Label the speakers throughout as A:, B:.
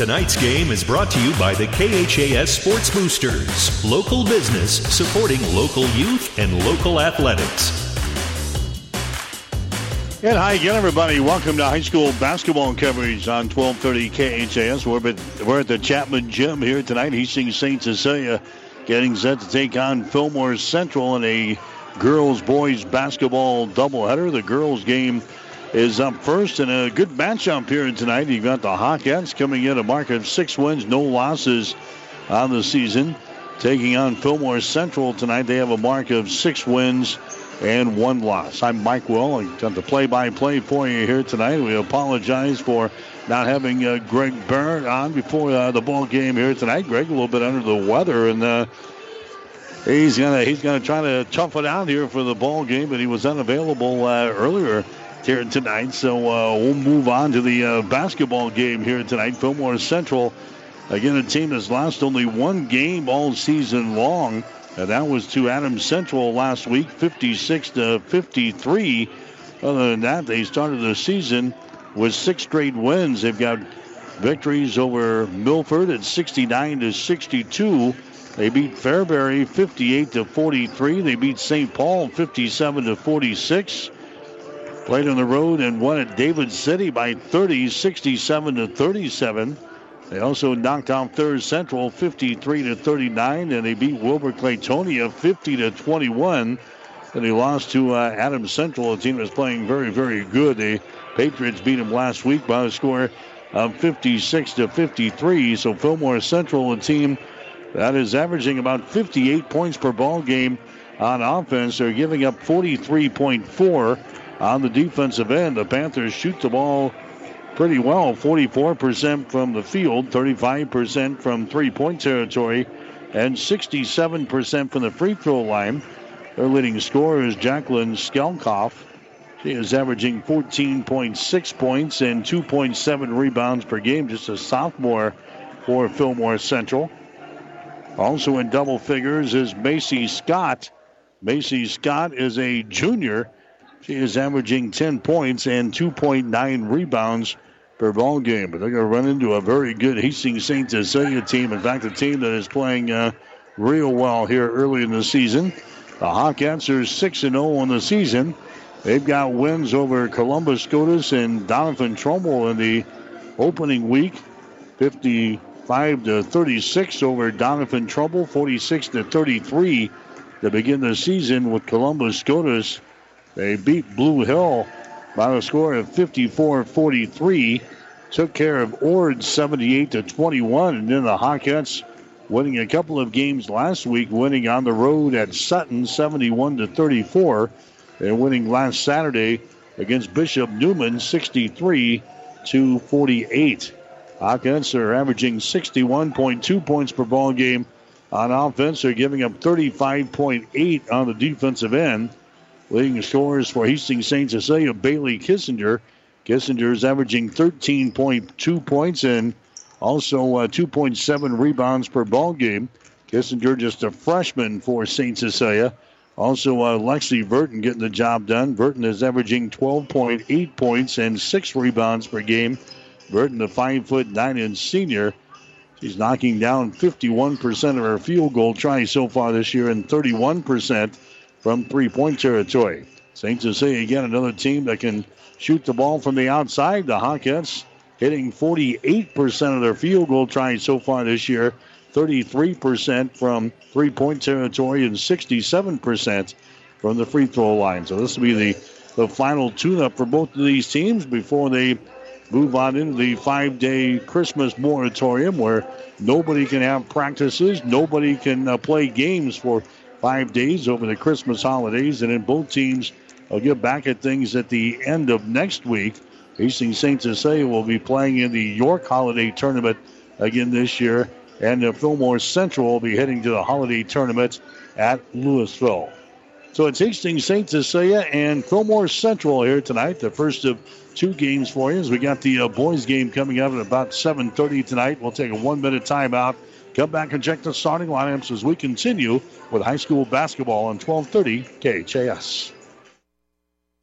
A: Tonight's game is brought to you by the KHAS Sports Boosters, local business supporting local youth and local athletics.
B: And hi again, everybody. Welcome to high school basketball coverage on 1230 KHAS. We're, at the Chapman Gym here tonight. Hastings St. Cecilia getting set to take on Fillmore Central in a girls boys basketball doubleheader. The girls game is up first and a good matchup here tonight. You've got the Hawkettes coming in a mark of six wins, no losses on the season. Taking on Fillmore Central tonight, they have a mark of six wins and one loss. I'm Mike Will. I got the play-by-play for you here tonight. We apologize for not having uh, Greg Barrett on before uh, the ball game here tonight. Greg a little bit under the weather and. Uh, he's gonna he's gonna try to tough it out here for the ball game, but he was unavailable uh, earlier here tonight. So uh, we'll move on to the uh, basketball game here tonight. Fillmore Central, again, a team that's lost only one game all season long. And that was to Adams Central last week, 56 to 53. Other than that, they started the season with six straight wins. They've got victories over Milford at 69 to 62. They beat Fairbury 58 to 43. They beat St. Paul 57 to 46. Played on the road and won at David City by 30, 67 to 37. They also knocked out Thayer Central 53 to 39, and they beat Wilber-Clatonia 50 to 21. And they lost to uh, Adams Central, a team that's playing very, very good. The Patriots beat them last week by a score of 56 to 53. So Fillmore Central, a team that is averaging about 58 points per ball game on offense. They're giving up 43.4 on the defensive end. The Panthers shoot the ball pretty well 44% from the field, 35% from three point territory, and 67% from the free throw line. Their leading scorer is Jacqueline Skelkoff. She is averaging 14.6 points and 2.7 rebounds per game, just a sophomore for Fillmore Central. Also in double figures is Macy Scott. Macy Scott is a junior she is averaging 10 points and 2.9 rebounds per ball game. But they're going to run into a very good Hastings St. Cecilia team. In fact, a team that is playing uh, real well here early in the season. The Hawkettes are 6 0 on the season. They've got wins over Columbus Scotus and Doniphan-Trumbull in the opening week 55 to 36 over Doniphan-Trumbull, 46 to 33 to begin the season with Columbus Scotus they beat Blue Hill by a score of 54 43. Took care of Ord 78 to 21. And then the Hawkettes winning a couple of games last week, winning on the road at Sutton 71 to 34. And winning last Saturday against Bishop Neumann 63 to 48. Hawkettes are averaging 61.2 points per ball game on offense. They're giving up 35.8 on the defensive end. Leading scorers for Hastings St. Cecilia, Bailey Kissinger. Kissinger is averaging 13.2 points and also uh, 2.7 rebounds per ball game. Kissinger just a freshman for St. Cecilia. Also, uh, Lexi Burton getting the job done. Burton is averaging 12.8 points and six rebounds per game. Burton, the five foot nine inch senior, she's knocking down 51% of her field goal tries so far this year and 31% from three point territory. St. Cecilia again, another team that can shoot the ball from the outside. The Hawkettes hitting 48% of their field goal tries so far this year, 33% from three point territory, and 67% from the free throw line. So this will be the, the final tune up for both of these teams before they move on into the five day Christmas moratorium where nobody can have practices, nobody can uh, play games for five days over the Christmas holidays, and then both teams will get back at things at the end of next week. Hastings St. Cecilia will be playing in the York Holiday Tournament again this year, and the Fillmore Central will be heading to the Holiday Tournament at Louisville. So it's Hastings St. Cecilia and Fillmore Central here tonight. The first of two games for you. As we got the uh, boys game coming up at about 7:30 tonight. We'll take a one-minute timeout. Come back and check the starting lineups as we continue with high school basketball on 1230 KHAS.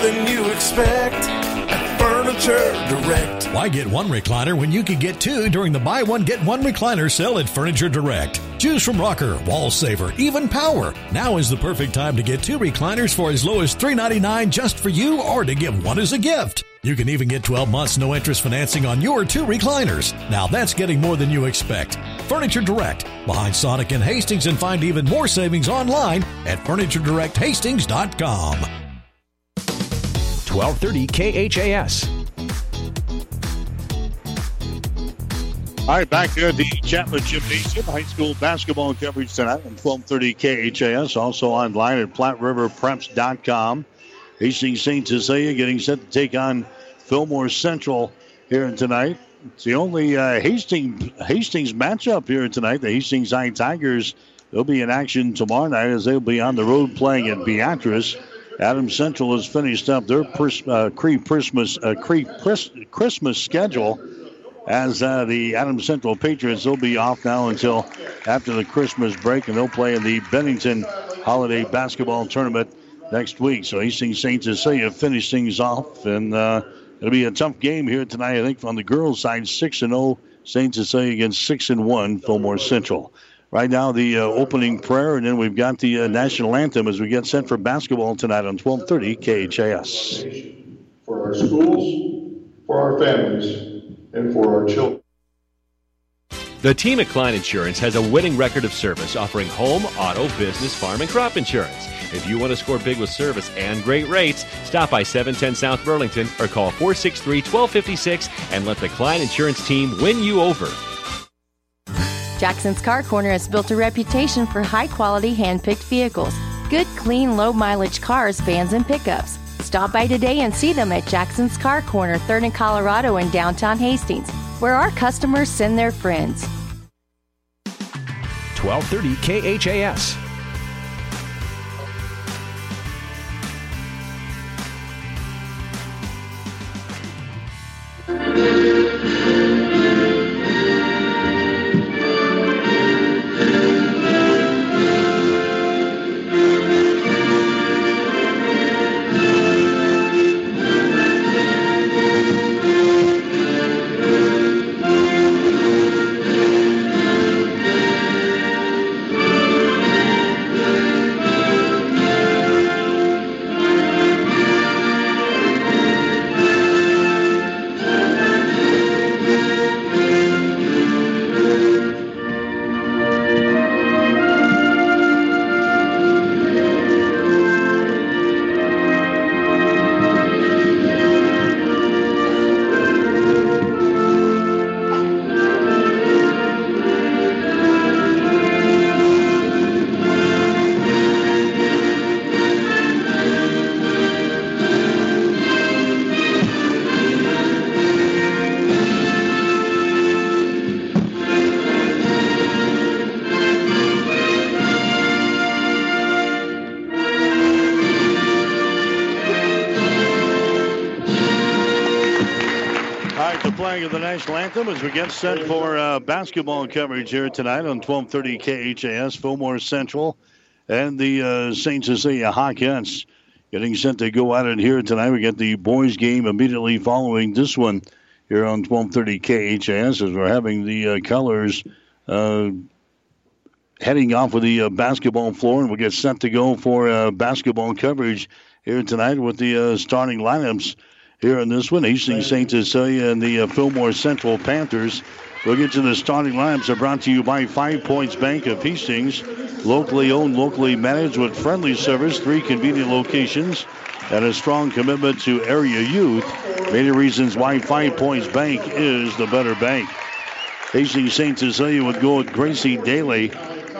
C: Than you expect at Furniture Direct.
D: Why get one recliner when you can get two during the buy one get one recliner sale at Furniture Direct? Choose from rocker, wall saver, even power. Now is the perfect time to get two recliners for as low as 399 just for you or to give one as a gift. You can even get 12 months no interest financing on your two recliners. Now that's getting more than you expect. Furniture Direct, behind Sonic and Hastings, and find even more savings online at FurnitureDirectHastings.com.
E: 1230 KHAS.
B: All right, back here at the Chapman Gymnasium, high school basketball coverage tonight on 1230 KHAS. Also online at PlatteRiverPreps.com. Hastings St. Cecilia getting set to take on Fillmore Central here tonight. It's the only uh, Hastings Hastings matchup here tonight. The Hastings High Tigers they'll be in action tomorrow night as they'll be on the road playing at Beatrice. Adams Central has finished up their pers- uh, Christmas uh, Christmas schedule as uh, the Adam Central Patriots will be off now until after the Christmas break, and they'll play in the Bennington Holiday Basketball Tournament next week. So Hastings St. Cecilia finish things off, and uh, it'll be a tough game here tonight. I think on the girls' side, six and zero Saints St. Cecilia against six and one Fillmore Central right now the uh, opening prayer, and then we've got the uh, national anthem as we get set for basketball tonight on 12:30 KHAS.
F: For our schools, for our families, and for our children.
G: The team at Klein Insurance has a winning record of service offering home, auto, business, farm, and crop insurance. If you want to score big with service and great rates, stop by 710 South Burlington or call 463 1256 and let the Klein Insurance team win you over.
H: Jackson's Car Corner has built a reputation for high quality hand picked vehicles. Good, clean, low mileage cars, vans, and pickups. Stop by today and see them at Jackson's Car Corner, 3rd and Colorado in downtown Hastings, where our customers send their friends.
E: 1230 KHAS.
B: Anthem as we get set for uh, basketball coverage here tonight on 1230 KHAS, Fillmore Central, and the uh, St. Cecilia Hawkettes getting set to go at it here tonight. We get the boys game immediately following this one here on 1230 KHAS as we're having the uh, colors uh, heading off of the uh, basketball floor, and we'll get set to go for uh, basketball coverage here tonight with the uh, starting lineups here in this one. Hastings St. Cecilia and the uh, Fillmore Central Panthers. We'll get to the starting lineups are brought to you by Five Points Bank of Hastings. Locally owned, locally managed with friendly service, three convenient locations, and a strong commitment to area youth. Many reasons why Five Points Bank is the better bank. Hastings St. Cecilia would go with Gracie Daly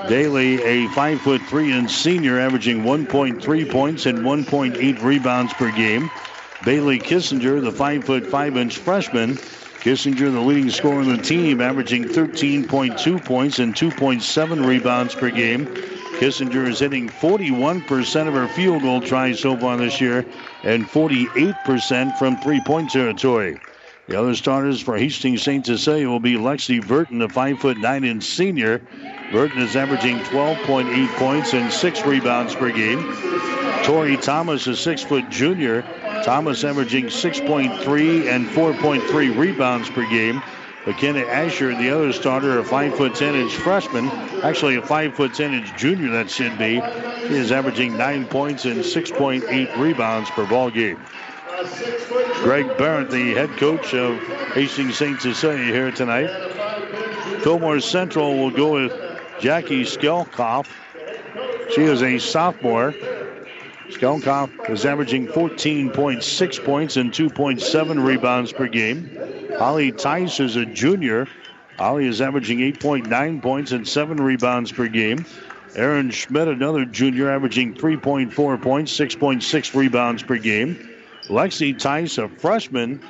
B: Daly, a five foot three and senior, averaging 1.3 points and 1.8 rebounds per game. Bailey Kissinger, the five foot five inch freshman. Kissinger, the leading scorer on the team, averaging 13.2 points and 2.7 rebounds per game. Kissinger is hitting 41% of her field goal tries so far this year and 48% from three point territory. The other starters for Hastings St. Cecilia will be Lexi Burton, a 5'9 inch senior. Burton is averaging 12.8 points and six rebounds per game. Tori Thomas, a six foot junior. Thomas averaging 6.3 and 4.3 rebounds per game. McKenna Asher, the other starter, a 5 foot 10 inch freshman, actually a 5 foot 10 inch junior, that should be. Is averaging 9 points and 6.8 rebounds per ball game. Greg Barrett, the head coach of Hastings St. Cecilia here tonight. Fillmore Central will go with Jackie Skelkoff. She is a sophomore. Skelkoff is averaging 14.6 points and 2.7 rebounds per game. Holly Tice is a junior. Holly is averaging 8.9 points and 7 rebounds per game. Aaron Schmidt, another junior, averaging 3.4 points, 6.6 rebounds per game. Lexi Tice, a freshman,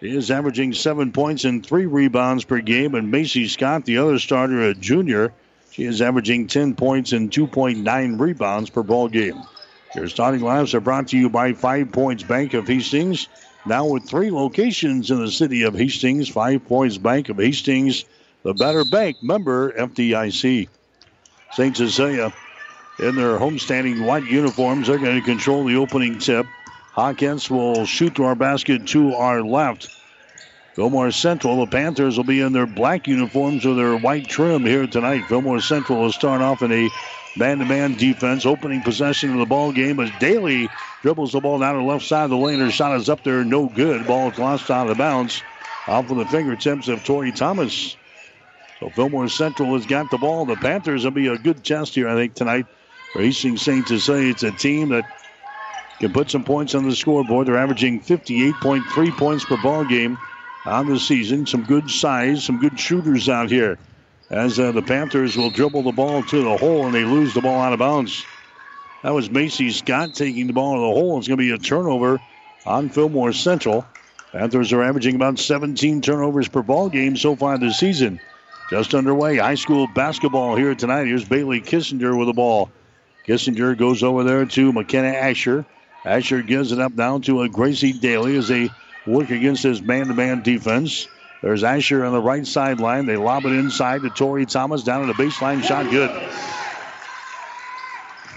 B: is averaging 7 points and 3 rebounds per game. And Macy Scott, the other starter, a junior, she is averaging 10 points and 2.9 rebounds per ball game. Your starting lineups are brought to you by Five Points Bank of Hastings. Now with three locations in the city of Hastings, Five Points Bank of Hastings, the better bank member FDIC. St. Cecilia in their homestanding white uniforms. They're going to control the opening tip. Hawkettes will shoot to our basket to our left. Fillmore Central, the Panthers will be in their black uniforms with their white trim here tonight. Fillmore Central will start off in a man-to-man defense. Opening possession of the ball game as Daly dribbles the ball down the left side of the lane. Her shot is up there, no good. Ball lost out of the bounds. Off of the fingertips of Tori Thomas. So Fillmore Central has got the ball. The Panthers will be a good test here, I think, tonight. For Hastings St. Cecilia, it's a team that can put some points on the scoreboard. They're averaging 58.3 points per ball game on the season. Some good size, some good shooters out here. As uh, the Panthers will dribble the ball to the hole and they lose the ball out of bounds. That was Macy Scott taking the ball to the hole. It's going to be a turnover on Fillmore Central. Panthers are averaging about 17 turnovers per ball game so far this season. Just underway, high school basketball here tonight. Here's Bailey Kissinger with the ball. Kissinger goes over there to McKenna Asher. Asher gives it up down to a Gracie Daly as they work against his man-to-man defense. There's Asher on the right sideline. They lob it inside to Tori Thomas down at the baseline. Shot good.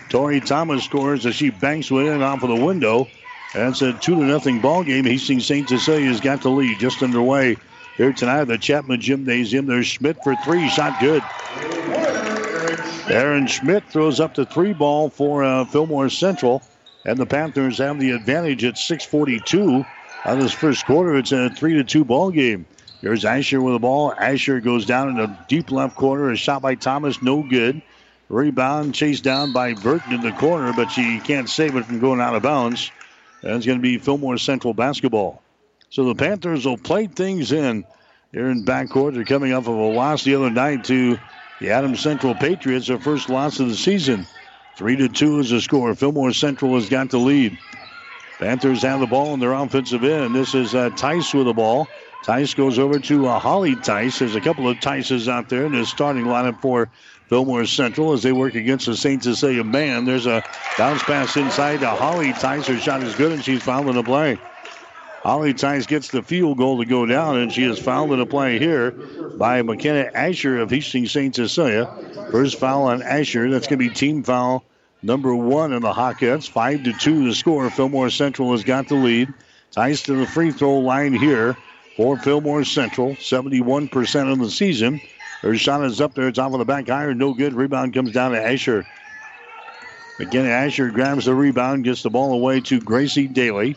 B: Tori Thomas scores as she banks one in off of the window. That's a two to nothing ball game. Hastings St. Cecilia's got the lead just underway here tonight at the Chapman Gymnasium. There's Schmidt for three. Shot good. Aaron Schmidt throws up the three ball for uh, Fillmore Central. And the Panthers have the advantage at 642 on this first quarter. It's a 3 to 2 ball game. Here's Asher with the ball. Asher goes down in the deep left corner. A shot by Thomas, no good. Rebound chased down by Burton in the corner, but she can't save it from going out of bounds. That's going to be Fillmore Central basketball. So the Panthers will play things in here in backcourt. They're coming off of a loss the other night to the Adams Central Patriots, their first loss of the season. Three to two is the score. Fillmore Central has got the lead. Panthers have the ball in their offensive end. This is uh, Tice with the ball. Tice goes over to uh, Holly Tice. There's a couple of Tices out there in the starting lineup for Fillmore Central as they work against the St. Cecilia man. There's a bounce pass inside to Holly Tice. Her shot is good and she's fouled in the play. Holly Tice gets the field goal to go down, and she is fouled in play here by McKenna Asher of Hastings St. Cecilia. First foul on Asher. That's going to be team foul number one in the Hawkettes. Five to two the score. Fillmore Central has got the lead. Tice to the free throw line here for Fillmore Central. 71% of the season. Her shot is up there. It's off of the back iron. No good. Rebound comes down to Asher. Again, Asher grabs the rebound, gets the ball away to Gracie Daly.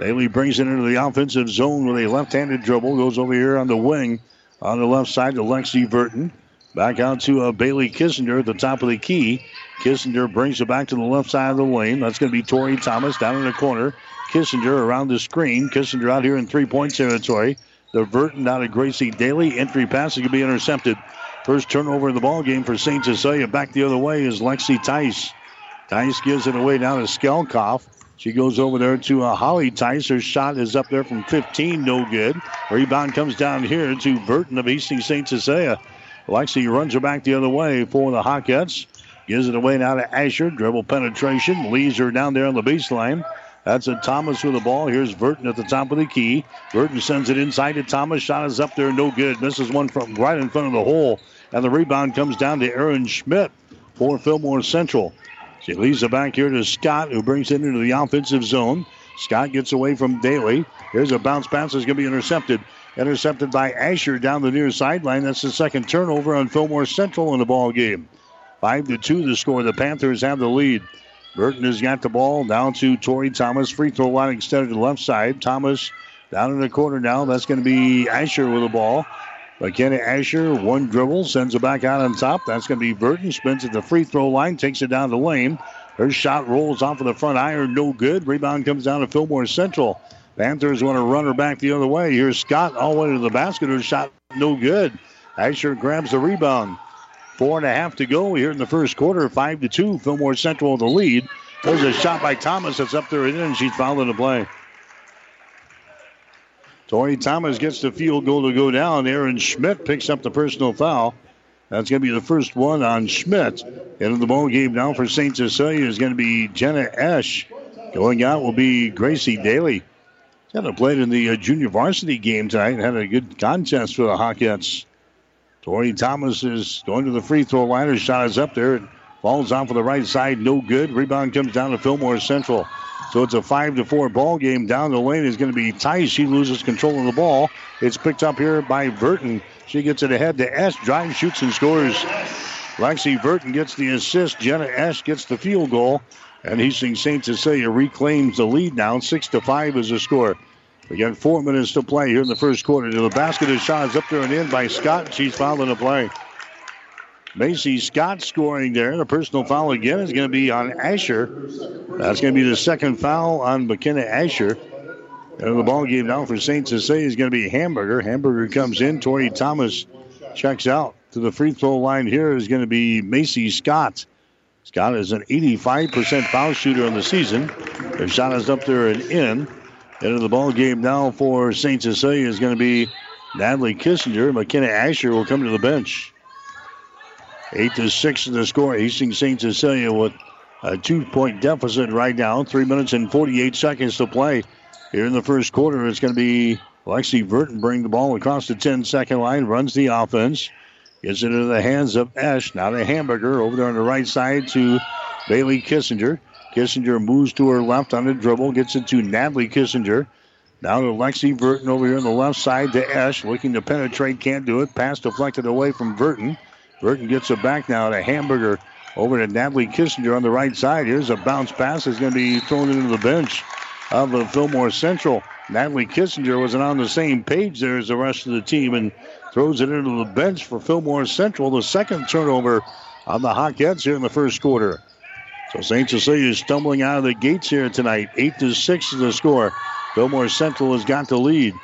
B: Daly brings it into the offensive zone with a left-handed dribble. Goes over here on the wing on the left side to Lexi Burton. Back out to uh, Bailey Kissinger at the top of the key. Kissinger brings it back to the left side of the lane. That's going to be Tori Thomas down in the corner. Kissinger around the screen. Kissinger out here in three-point territory. The Burton out of Gracie Daly. Entry pass is going to be intercepted. First turnover in the ball game for St. Cecilia. Back the other way is Lexi Tice. Tice gives it away now to Skelkoff. She goes over there to uh, Holly Tice. Her shot is up there from 15, no good. Rebound comes down here to Burton of Hastings St. Cecilia. Lexi runs her back the other way for the Hawkettes. Gives it away now to Asher. Dribble penetration. Leaves her down there on the baseline. That's a Thomas with the ball. Here's Burton at the top of the key. Burton sends it inside to Thomas. Shot is up there, no good. Misses one from right in front of the hole. And the rebound comes down to Aaron Schmidt for Fillmore Central. She leaves it back here to Scott, who brings it into the offensive zone. Scott gets away from Daly. Here's a bounce pass that's going to be intercepted. Intercepted by Asher down the near sideline. That's the second turnover on Fillmore Central in the ball game. Five to two the score. The Panthers have the lead. Burton has got the ball down to Tori Thomas. Free throw line extended to the left side. Thomas down in the corner now. That's going to be Asher with the ball. McKenna Asher, one dribble, sends it back out on top. That's going to be Burton. Spins at the free throw line, takes it down the lane. Her shot rolls off of the front iron, no good. Rebound comes down to Fillmore Central. Panthers want to run her back the other way. Here's Scott all the way to the basket. Her shot no good. Asher grabs the rebound. Four and a half to go here in the first quarter. Five to two. Fillmore Central the lead. There's a shot by Thomas that's up there and. She's fouled in the play. Tori Thomas gets the field goal to go down. Aaron Schmidt picks up the personal foul. That's going to be the first one on Schmidt. Into the ball game now for St. Cecilia is going to be Jenna Esch. Going out will be Gracie Daly. Had played in the uh, junior varsity game tonight. Had a good contest for the Hawkettes. Tori Thomas is going to the free throw line. Her shot is up there. It falls off of the right side. No good. Rebound comes down to Fillmore Central. So it's a five to four ball game. Down the lane is going to be Tice. She loses control of the ball. It's picked up here by Burton. She gets it ahead to S. Drive, shoots, and scores. Lexi Burton gets the assist. Jenna Esch gets the field goal. And Hastings St. Cecilia reclaims the lead now. Six to five is the score. We got four minutes to play here in the first quarter. To the basket, is shot is up there and in by Scott. She's fouling the play. Macy Scott scoring there. The personal foul again is going to be on Asher. That's going to be the second foul on McKenna Asher. And the ball game now for St. Cecilia is going to be Hamburger. Hamburger comes in. Tori Thomas checks out. To the free throw line here is going to be Macy Scott. Scott is an 85% foul shooter on the season. Her shot is up there and in. Into the ball game now for St. Cecilia is going to be Natalie Kissinger. McKenna Asher will come to the bench. Eight to six in the score. Hastings St. Cecilia with a two-point deficit right now. Three minutes and 48 seconds to play here in the first quarter. It's going to be Lexi Burton bring the ball across the 10-second line, runs the offense, gets it into the hands of Esch. Now to Hamburger over there on the right side to Bailey Kissinger. Kissinger moves to her left on the dribble, gets it to Natalie Kissinger. Now to Lexi Burton over here on the left side to Esch, looking to penetrate, can't do it. Pass deflected away from Burton. Burton gets it back now to Hamburger over to Natalie Kissinger on the right side. Here's a bounce pass. It's going to be thrown into the bench of the Fillmore Central. Natalie Kissinger wasn't on the same page there as the rest of the team and throws it into the bench for Fillmore Central. The second turnover on the Hawkettes here in the first quarter. So St. Cecilia is stumbling out of the gates here tonight. Eight to six is the score. Fillmore Central has got the lead.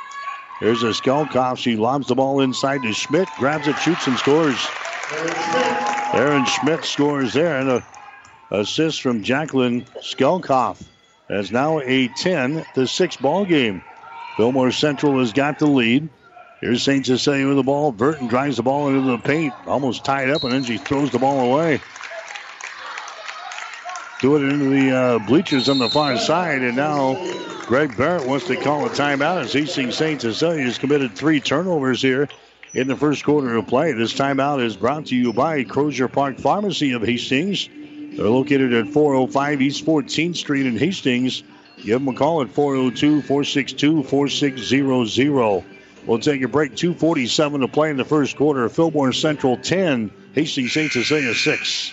B: There's a Skelkoff. She lobs the ball inside to Schmidt, grabs it, shoots, and scores. Aaron Schmidt scores there, and a assist from Jacqueline Skelkoff. That's now a 10 to 6 ball game. Fillmore Central has got the lead. Here's St. Cecilia with the ball. Burton drives the ball into the paint, almost tied up, and then she throws the ball away. Do it into the uh, bleachers on the far side, and now Greg Barrett wants to call a timeout as Hastings St. Cecilia has committed three turnovers here in the first quarter of play. This timeout is brought to you by Crozier Park Pharmacy of Hastings. They're located at 405 East 14th Street in Hastings. Give them a call at 402 462 4600. We'll take a break. 247 to play in the first quarter. Fillmore Central 10, Hastings St. Cecilia 6.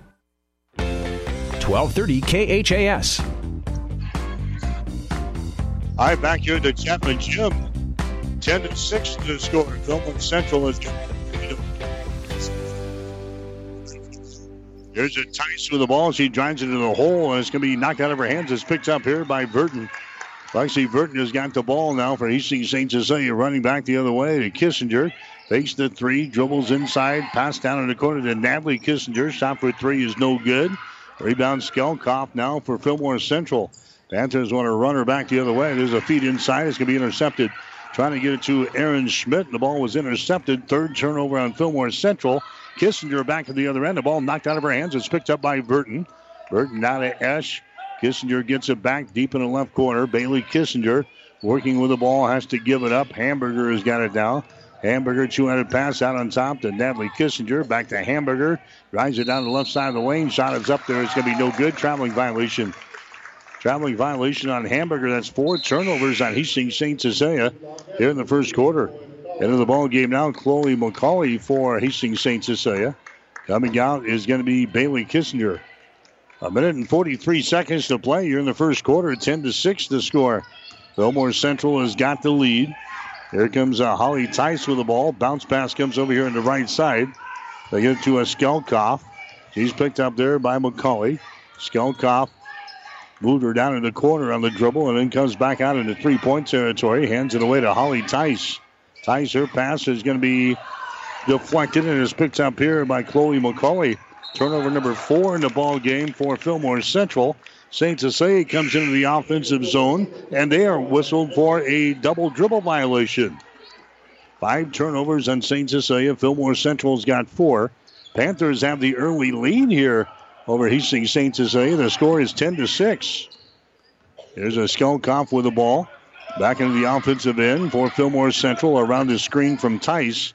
E: 1230 KHAS.
B: All right, back here the Chapman Gym. 10 to 6 to the score. Fillmore Central is. Here's a Tice with the ball. She drives it into the hole, and it's going to be knocked out of her hands. It's picked up here by Burton. Lexi Burton has got the ball now for Hastings St. Cecilia, running back the other way to Kissinger. Fakes the three, dribbles inside, pass down in the corner to Natalie Kissinger. Shot for three is no good. Rebound Skelkoff now for Fillmore Central. Panthers want to run her back the other way. There's a feed inside. It's going to be intercepted. Trying to get it to Aaron Schmidt. The ball was intercepted. Third turnover on Fillmore Central. Kissinger back to the other end. The ball knocked out of her hands. It's picked up by Burton. Burton now to Esch. Kissinger gets it back deep in the left corner. Bailey Kissinger working with the ball has to give it up. Hamburger has got it now. Hamburger two-handed pass out on top to Natalie Kissinger. Back to Hamburger. Drives it down the left side of the lane. Shot is up there. It's going to be no good. Traveling violation Traveling violation on Hamburger. That's four turnovers on Hastings St. Cecilia here in the first quarter. Into the ball game now, Chloe McCauley for Hastings St. Cecilia. Coming out is going to be Bailey Kissinger. A minute and 43 seconds to play here in the first quarter. 10 to 6 to score. Fillmore Central has got the lead. Here comes uh, Holly Tice with the ball. Bounce pass comes over here on the right side. They get it to a Skelkoff. She's picked up there by McCauley. Skelkoff Moved her down in the corner on the dribble and then comes back out into three point territory. Hands it away to Holly Tice. Tice, her pass is going to be deflected and is picked up here by Chloe McCauley. Turnover number four in the ball game for Fillmore Central. St. Cecilia comes into the offensive zone and they are whistled for a double dribble violation. Five turnovers on St. Cecilia. Fillmore Central's got four. Panthers have the early lead here over Hastings St. Cecilia. The score is 10 to 6. There's a Skelkoff with the ball. Back into the offensive end for Fillmore Central around the screen from Tice.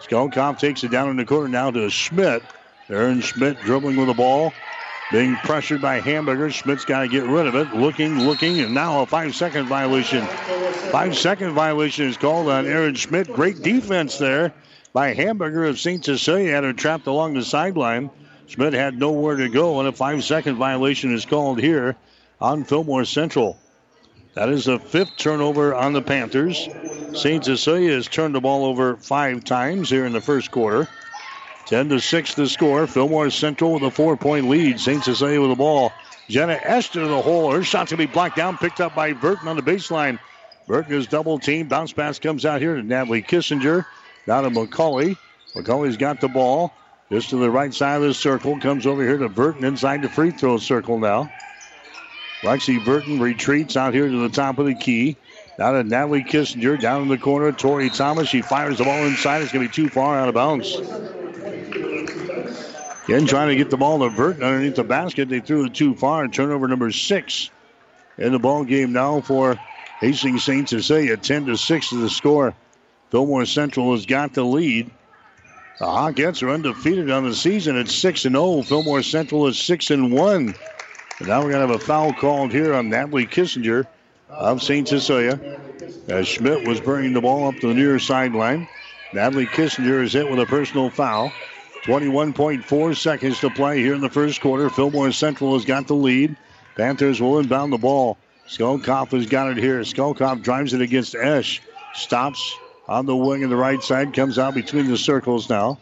B: Skelkoff takes it down in the corner now to Schmidt. Aaron Schmidt dribbling with the ball. Being pressured by Hamburger. Schmidt's got to get rid of it. Looking, looking, and now a five second violation. Five second violation is called on Aaron Schmidt. Great defense there by Hamburger of St. Cecilia. Had her trapped along the sideline. Schmidt had nowhere to go, and a five second violation is called here on Fillmore Central. That is the fifth turnover on the Panthers. St. Cecilia has turned the ball over five times here in the first quarter. 10 to 6 the score. Fillmore Central with a four point lead. St. Cecilia with the ball. Jenna Esther to the hole. Her shot's going to be blocked down, picked up by Burton on the baseline. Burton is double team. Bounce pass comes out here to Natalie Kissinger. Down to McCauley. McCauley's got the ball. Just to the right side of the circle. Comes over here to Burton inside the free throw circle now. Lexi Burton retreats out here to the top of the key. Down to Natalie Kissinger. Down in the corner, Tori Thomas. She fires the ball inside. It's going to be too far out of bounds. Again, trying to get the ball to Burton underneath the basket. They threw it too far. Turnover number six in the ball game now for Hastings St. Cecilia. 10 to 6 to the score. Fillmore Central has got the lead. The Hawkettes are undefeated on the season at 6 and 0. Fillmore Central is 6 and 1. And now we're going to have a foul called here on Natalie Kissinger of St. Cecilia. As Schmidt was bringing the ball up to the near sideline. Natalie Kissinger is hit with a personal foul. 21.4 seconds to play here in the first quarter. Fillmore Central has got the lead. Panthers will inbound the ball. Skelkoff has got it here. Skelkoff drives it against Esch. Stops on the wing in the right side. Comes out between the circles now.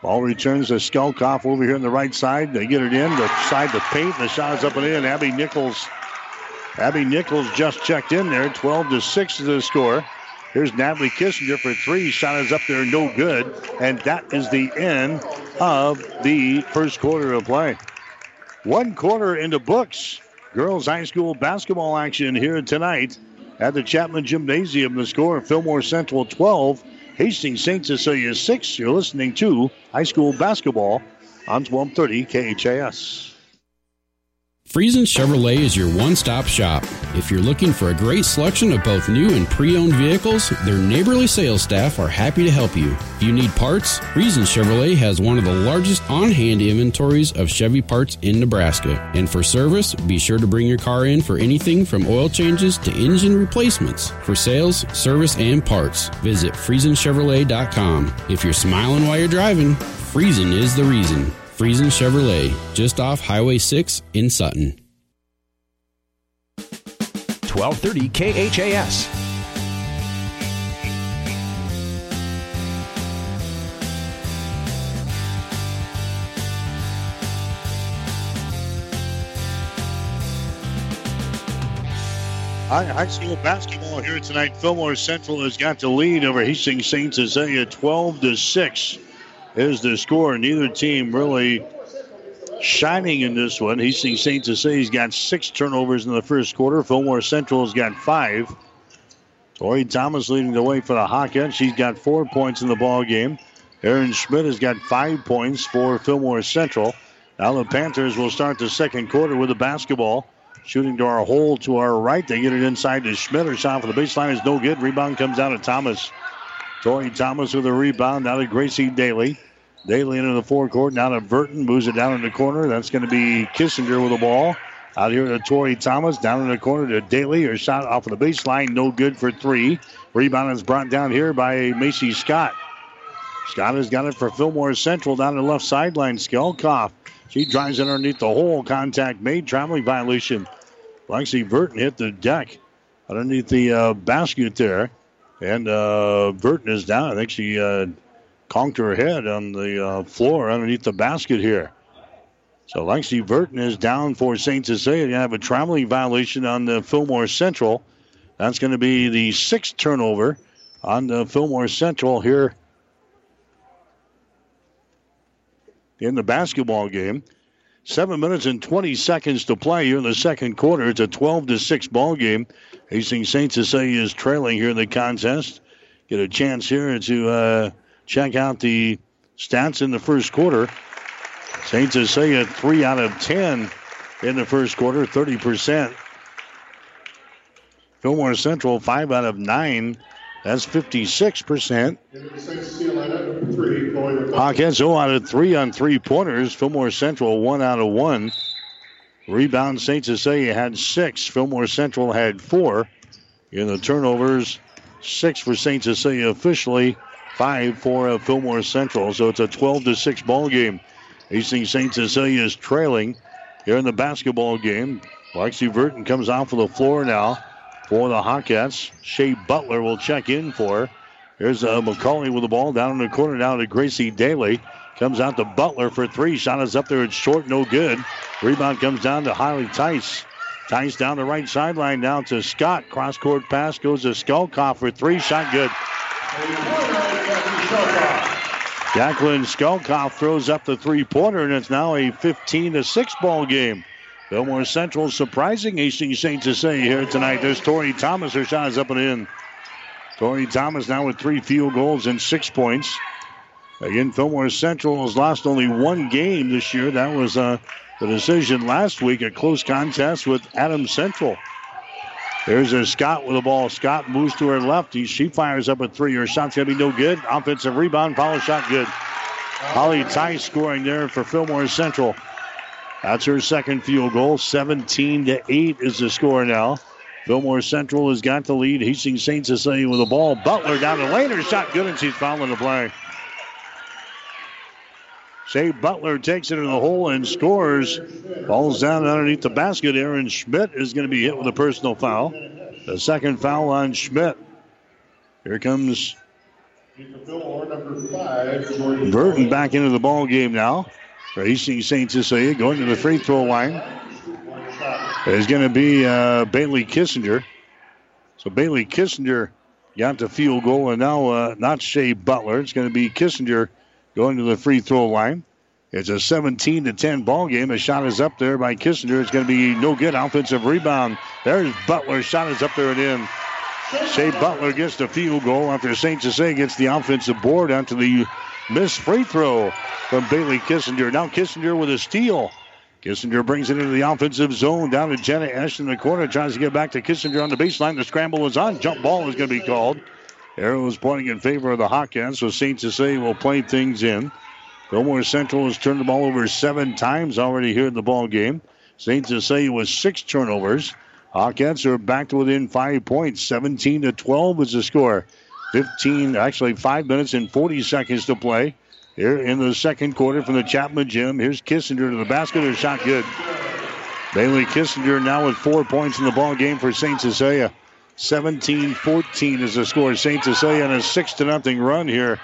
B: Ball returns to Skelkoff over here on the right side. They get it in. The side to paint. The shot is up and in. Abby Nichols. Abby Nichols just checked in there. 12 to 6 to the score. Here's Natalie Kissinger for three. Shot is up there, no good. And that is the end of the first quarter of play. One quarter into books. Girls high school basketball action here tonight at the Chapman Gymnasium. The score Fillmore Central 12, Hastings St. Cecilia 6. You're listening to high school basketball on 1230 KHAS.
I: Friesen Chevrolet is your one stop shop. If you're looking for a great selection of both new and pre owned vehicles, their neighborly sales staff are happy to help you. If you need parts, Friesen Chevrolet has one of the largest on hand inventories of Chevy parts in Nebraska. And for service, be sure to bring your car in for anything from oil changes to engine replacements. For sales, service, and parts, visit FriesenChevrolet.com. If you're smiling while you're driving, Friesen is the reason. Friesen Chevrolet, just off Highway 6 in Sutton.
E: 1230 KHAS.
B: High school basketball here tonight. Fillmore Central has got the lead over Hastings St. Cecilia 12 to 6 is the score. Neither team really shining in this one. He's Hastings St. Cecilia's got six turnovers in the first quarter. Fillmore Central's got five. Tori Thomas leading the way for the Hawkettes. She's got four points in the ball game. Aaron Schmidt has got five points for Fillmore Central. Now the Panthers will start the second quarter with the basketball. Shooting to our hole to our right. They get it inside to Schmidt. Her shot for the baseline is no good. Rebound comes out of Thomas. Tori Thomas with a rebound. Now to Gracie Daly. Daly into the forecourt. Now to Burton. Moves it down in the corner. That's going to be Kissinger with the ball. Out here to Tori Thomas. Down in the corner to Daly. Her shot off of the baseline. No good for three. Rebound is brought down here by Macy Scott. Scott has got it for Fillmore Central down the left sideline. Skelkoff. She drives underneath the hole. Contact made. Traveling violation. Lexi Burton hit the deck underneath the uh, basket there. And uh, Burton is down. I think she uh, conked her head on the uh, floor underneath the basket here. So Lexi Burton is down for St. Cecilia. To have a traveling violation on the Fillmore Central. That's going to be the sixth turnover on the Fillmore Central here in the basketball game. Seven minutes and 20 seconds to play here in the second quarter. It's a 12 to 6 ball game. Hastings St. Cecilia is trailing here in the contest. Get a chance here to uh, check out the stats in the first quarter. St. Cecilia, 3 out of 10 in the first quarter, 30%. Fillmore Central, 5 out of 9. That's 56%. Hawkettes 0 out of 3 on three pointers. Fillmore Central 1 out of 1. Rebound St. Cecilia had 6. Fillmore Central had 4. In the turnovers, 6 for St. Cecilia officially, 5 for uh, Fillmore Central. So it's a 12 to 6 ball game. Hastings St. Cecilia is trailing here in the basketball game. Lexi Burton comes off of the floor now for the Hawkettes. Shea Butler will check in for. Here's uh, McCauley with the ball down in the corner now to Gracie Daly. Comes out to Butler for three. Shot is up there. It's short, no good. Rebound comes down to Holly Tice. Tice down the right sideline now to Scott. Cross court pass goes to Skelkoff for three. Shot good. Jacqueline Skelkoff throws up the three pointer, and it's now a 15 to 6 ball game. Fillmore Central surprising Hastings St. Cecilia here tonight. There's Tori Thomas. Her shot is up and in. Tori Thomas now with three field goals and six points. Again, Fillmore Central has lost only one game this year. That was uh, the decision last week, a close contest with Adams Central. There's a Scott with the ball. Scott moves to her left. He, she fires up a three. Her shot's going to be no good. Offensive rebound. Follow shot good. Holly Tice scoring there for Fillmore Central. That's her second field goal. 17 to 8 is the score now. Fillmore Central has got the lead. Hastings St. Cecilia with the ball. Butler down the lane. Her shot good, and she's fouling the play. Shea Butler takes it in the hole and scores. Falls down underneath the basket. Aaron Schmidt is going to be hit with a personal foul. The second foul on Schmidt. Here comes Burton back into the ball game now. Hastings St. Cecilia going to the free throw line. Is going to be uh, Bailey Kissinger. So Bailey Kissinger got the field goal, and now uh, not Shea Butler. It's going to be Kissinger going to the free throw line. It's a 17 to 10 ball game. A shot is up there by Kissinger. It's going to be no good. Offensive rebound. There's Butler. Shot is up there and in. Shea Butler gets the field goal after St. Cecilia gets the offensive board after the missed free throw from Bailey Kissinger. Now Kissinger with a steal. Kissinger brings it into the offensive zone down to Jenna Esch in the corner. Tries to get back to Kissinger on the baseline. The scramble was on. Jump ball is going to be called. Arrow is pointing in favor of the Hawkettes, so St. Cecilia will play things in. Fillmore Central has turned the ball over seven times already here in the ball game. St. Cecilia with six turnovers. Hawkettes are back to within five points. 17 to 12 is the score. 15, actually five minutes and 40 seconds to play here in the second quarter from the Chapman Gym. Here's Kissinger to the basket. Her shot good. Bailey Kissinger now with four points in the ball game for St. Cecilia. 17-14 is the score. St. Cecilia on a six to nothing run here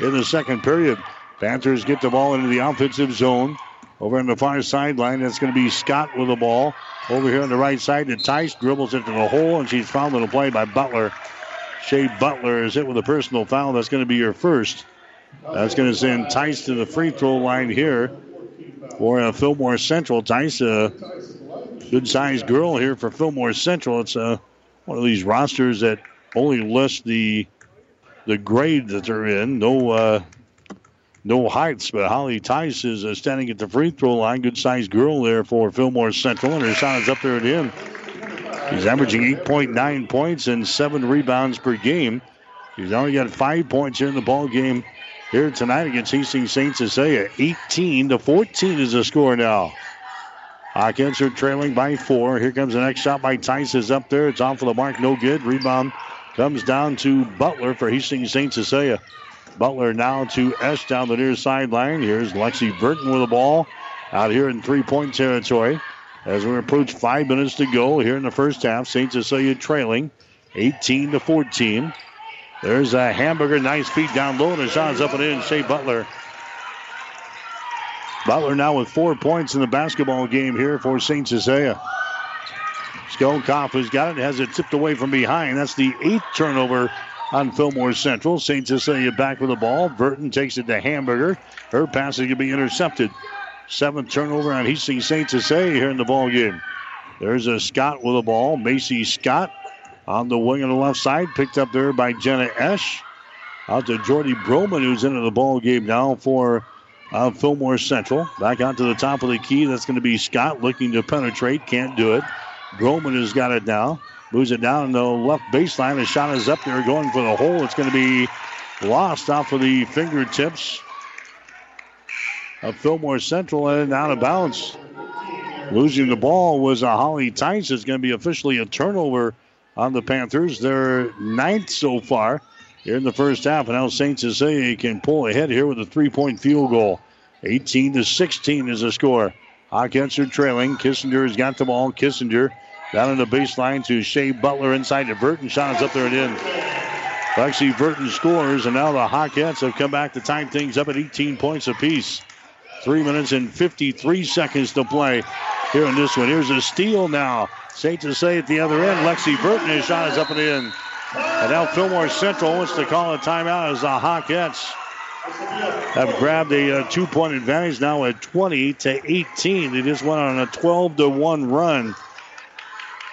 B: in the second period. Panthers get the ball into the offensive zone. Over on the far sideline, that's going to be Scott with the ball. Over here on the right side, the Tice dribbles into the hole, and she's fouled in a play by Butler. Shea Butler is hit with a personal foul. That's going to be your first. That's going to send Tice to the free throw line here for uh, Fillmore Central. Tice, a good sized girl here for Fillmore Central. It's uh, one of these rosters that only lists the the grade that they're in. No uh, no heights, but Holly Tice is uh, standing at the free throw line. Good sized girl there for Fillmore Central, and her shot is up there at the end. Averaging 8.9 points and seven rebounds per game. She's only got five points here in the ball game here tonight against Hastings St. Cecilia. 18 to 14 is the score now. Hawkettes are trailing by four. Here comes the next shot by Tice is up there. It's off for the mark, no good. Rebound comes down to Butler for Hastings St. Cecilia. Butler now to Esch down the near sideline. Here's Lexi Burton with the ball out here in three-point territory. As we approach five minutes to go here in the first half, St. Cecilia trailing 18 to 14. There's a hamburger, nice feed down low, and the shot is up and in. Shea Butler. Butler now with four points in the basketball game here for St. Cecilia. Skelkoff has got it, has it tipped away from behind. That's the eighth turnover on Fillmore Central. St. Cecilia back with the ball. Burton takes it to Hamburger. Her pass is going to be intercepted. Seventh turnover on Hastings St. Cecilia here in the ball game. There's a Scott with the ball. Macy Scott on the wing on the left side, picked up there by Jenna Esch. Out to Jordy Broman, who's into the ball game now for uh, Fillmore Central. Back out to the top of the key. That's going to be Scott looking to penetrate. Can't do it. Broman has got it now. Moves it down the left baseline. The shot is up there going for the hole. It's going to be lost off of the fingertips of Fillmore Central and out of bounds. Losing the ball was a Holly Tice. It's going to be officially a turnover on the Panthers. They're ninth so far here in the first half. And now St. Cecilia can pull ahead here with a three point field goal. 18 to 16 is the score. Hawkettes are trailing. Kissinger has got the ball. Kissinger down in the baseline to Shea Butler inside to Burton. Shot is up there and in. Lexi Burton scores, and now the Hawkettes have come back to time things up at 18 points apiece. Three minutes and 53 seconds to play here in this one. Here's a steal now. St. to say at the other end, Lexi Burton, his shot is up and in. And now Fillmore Central wants to call a timeout as the Hawkettes have grabbed a, uh, two-point advantage now at 20 to 18. They just went on a 12 to 1 run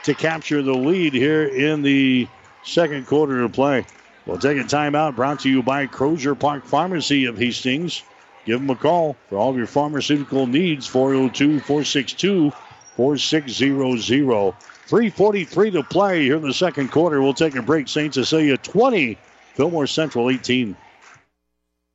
B: to capture the lead here in the second quarter of play. We'll take a timeout brought to you by Crosier Park Pharmacy of Hastings. Give them a call for all of your pharmaceutical needs, 402 462 4600. 3.43 to play here in the second quarter. We'll take a break. St. Cecilia 20, Fillmore Central 18.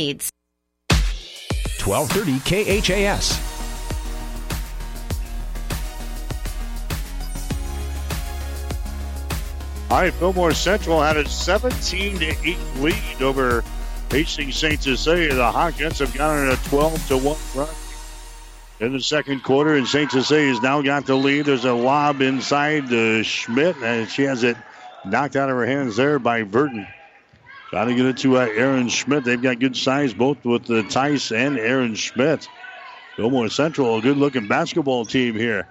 J: needs.
E: 1230 KHAS.
B: All right, Fillmore Central had a 17 to 8 lead over Hastings St. Cecilia. The Hawkettes have gotten a 12 to 1 run in the second quarter, and St. Cecilia has now got the lead. There's a lob inside to Schmidt, and she has it knocked out of her hands there by Burton. Trying to get it to uh, Aaron Schmidt. They've got good size both with the Tice and Aaron Schmidt. Fillmore Central, a good looking basketball team here.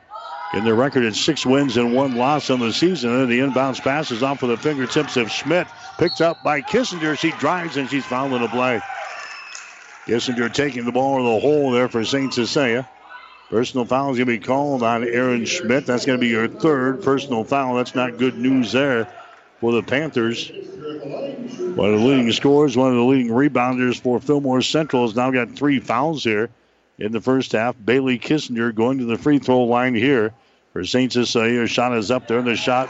B: In their record at six wins and one loss on the season. And the inbounds pass is off for the fingertips of Schmidt. Picked up by Kissinger. She drives and she's fouled in the play. Kissinger taking the ball in the hole there for St. Cecilia. Personal foul is going to be called on Aaron Schmidt. That's going to be your third personal foul. That's not good news there for the Panthers. One of the leading scorers, one of the leading rebounders for Fillmore Central has now got three fouls here in the first half. Bailey Kissinger going to the free throw line here for St. Cecilia. Shot is up there, and the shot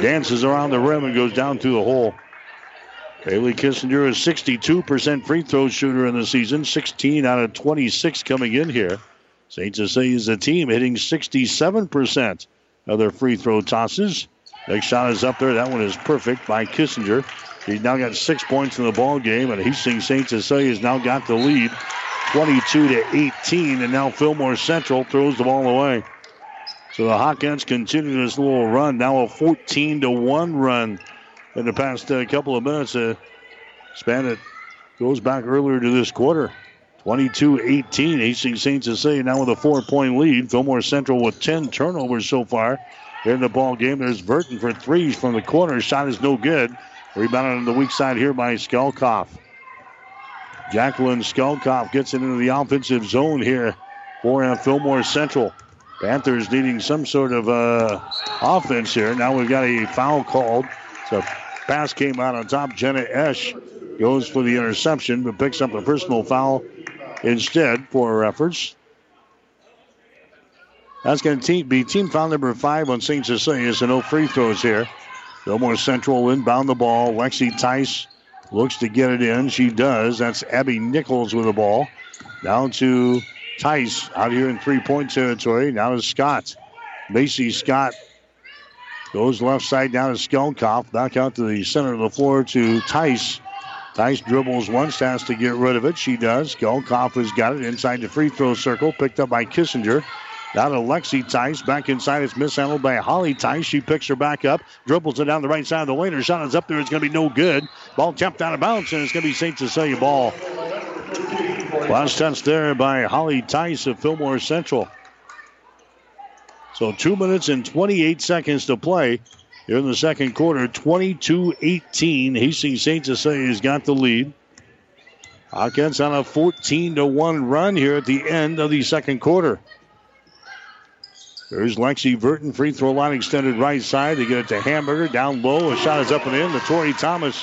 B: dances around the rim and goes down through the hole. Bailey Kissinger is 62% free throw shooter in the season, 16 out of 26 coming in here. St. Cecilia uh, is a team hitting 67% of their free throw tosses. Next shot is up there. That one is perfect by Kissinger. He's now got six points in the ball game, and Hastings St. Cecilia has now got the lead, 22 to 18. And now Fillmore Central throws the ball away. So the Hawkettes continue this little run. Now a 14 to one run in the past uh, couple of minutes. Uh, span it goes back earlier to this quarter. 22 18. Hastings St. Cecilia now with a four point lead. Fillmore Central with 10 turnovers so far in the ball game. There's Burton for threes from the corner. Shot is no good. Rebounded on the weak side here by Skelkoff. Jacqueline Skelkoff gets it into the offensive zone here for uh, Fillmore Central. Panthers needing some sort of uh, offense here. Now we've got a foul called. So pass came out on top. Jenna Esch goes for the interception, but picks up a personal foul instead for efforts. That's going to be team foul number five on St. Cecilia, so no free throws here. Fillmore Central inbound the ball. Lexi Tice looks to get it in. She does. That's Abby Nichols with the ball. Down to Tice out here in three point territory. Now to Scott. Macy Scott goes left side down to Skelkoff. Back out to the center of the floor to Tice. Tice dribbles once, has to get rid of it. She does. Skelkoff has got it inside the free throw circle, picked up by Kissinger. Down to Lexi Tice. Back inside. It's mishandled by Holly Tice. She picks her back up. Dribbles it down the right side of the lane. Her shot is up there. It's going to be no good. Ball tapped out of bounds, and it's going to be St. Cecilia ball. Last touch there by Holly Tice of Fillmore Central. So two minutes and 28 seconds to play here in the second quarter. 22 18. Hastings St. Cecilia has got the lead. Hawkettes on a 14 to 1 run here at the end of the second quarter. There's Lexi Burton, free throw line extended right side. They get it to Hamburger down low. A shot is up and in. The Tori Thomas.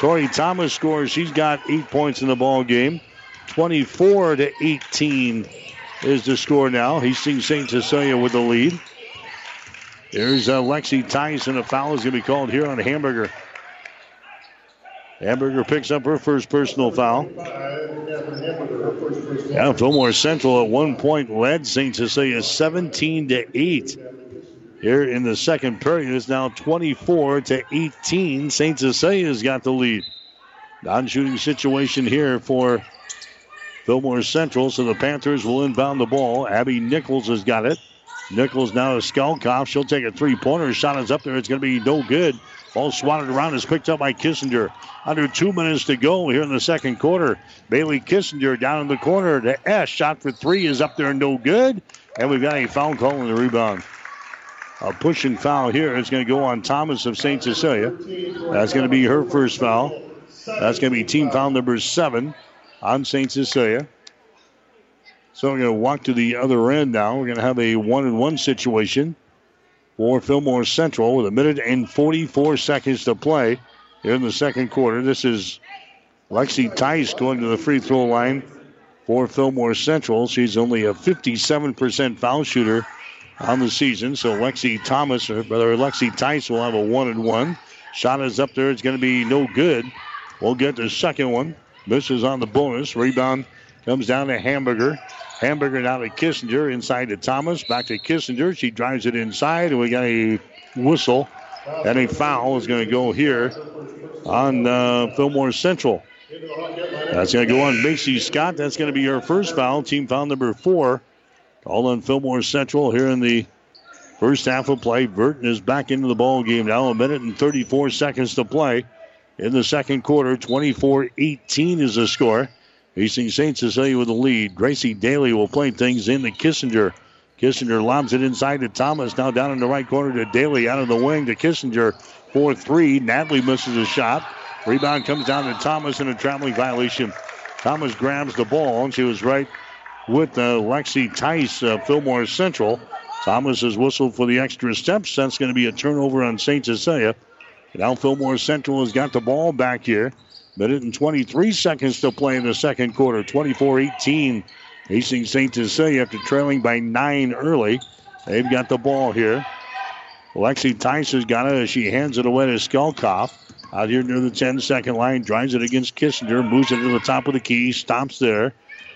B: Tori Thomas scores. She's got eight points in the ball game. 24 to 18 is the score now. He's seeing St. Cecilia with the lead. There's uh, Lexi Tyson. A foul is going to be called here on Hamburger. Hamburger picks up her first personal foul. Yeah, Fillmore Central at one point led St. Cecilia 17 to 8. Here in the second period it's now 24 to 18. St. Cecilia's got the lead. Non-shooting situation here for Fillmore Central, so the Panthers will inbound the ball. Abby Nichols has got it. Nichols now to Skelkoff. She'll take a three-pointer. Shot is up there. It's going to be no good. Ball swatted around is picked up by Kissinger. Under two minutes to go here in the second quarter. Bailey Kissinger down in the corner to S. Shot for three is up there, and no good. And we've got a foul call in the rebound. A pushing foul here is going to go on Thomas of St. Cecilia. That's going to be her first foul. That's going to be team foul number seven on St. Cecilia. So we're going to walk to the other end now. We're going to have a one and one situation for Fillmore Central with a minute and 44 seconds to play in the second quarter. This is Lexi Tice going to the free throw line for Fillmore Central. She's only a 57% foul shooter on the season. So Lexi Thomas, or rather Lexi Tice, will have a one and one. Shot is up there. It's going to be no good. We'll get the second one. Misses on the bonus. Rebound comes down to Hamburger. Hamburger now to Kissinger. Inside to Thomas. Back to Kissinger. She drives it inside. And we got a whistle. And a foul is going to go here on uh, Fillmore Central. That's going to go on Macy Scott. That's going to be her first foul. Team foul number four. All on Fillmore Central here in the first half of play. Burton is back into the ball game now. A minute and 34 seconds to play in the second quarter. 24 18 is the score. Hastings St. Cecilia with the lead. Gracie Daly will play things in the Kissinger. Kissinger lobs it inside to Thomas. Now down in the right corner to Daly out of the wing to Kissinger. 4 3. Natalie misses a shot. Rebound comes down to Thomas in a traveling violation. Thomas grabs the ball, and she was right with uh, Lexi Tice, uh, Fillmore Central. Thomas has whistled for the extra steps. That's going to be a turnover on St. Cecilia. Now Fillmore Central has got the ball back here. Minute and 23 seconds to play in the second quarter. 24 18. Hastings St. Cecilia after trailing by nine early. They've got the ball here. Lexi has got it as she hands it away to Skelkoff. Out here near the 10 second line, drives it against Kissinger, moves it to the top of the key, stops there.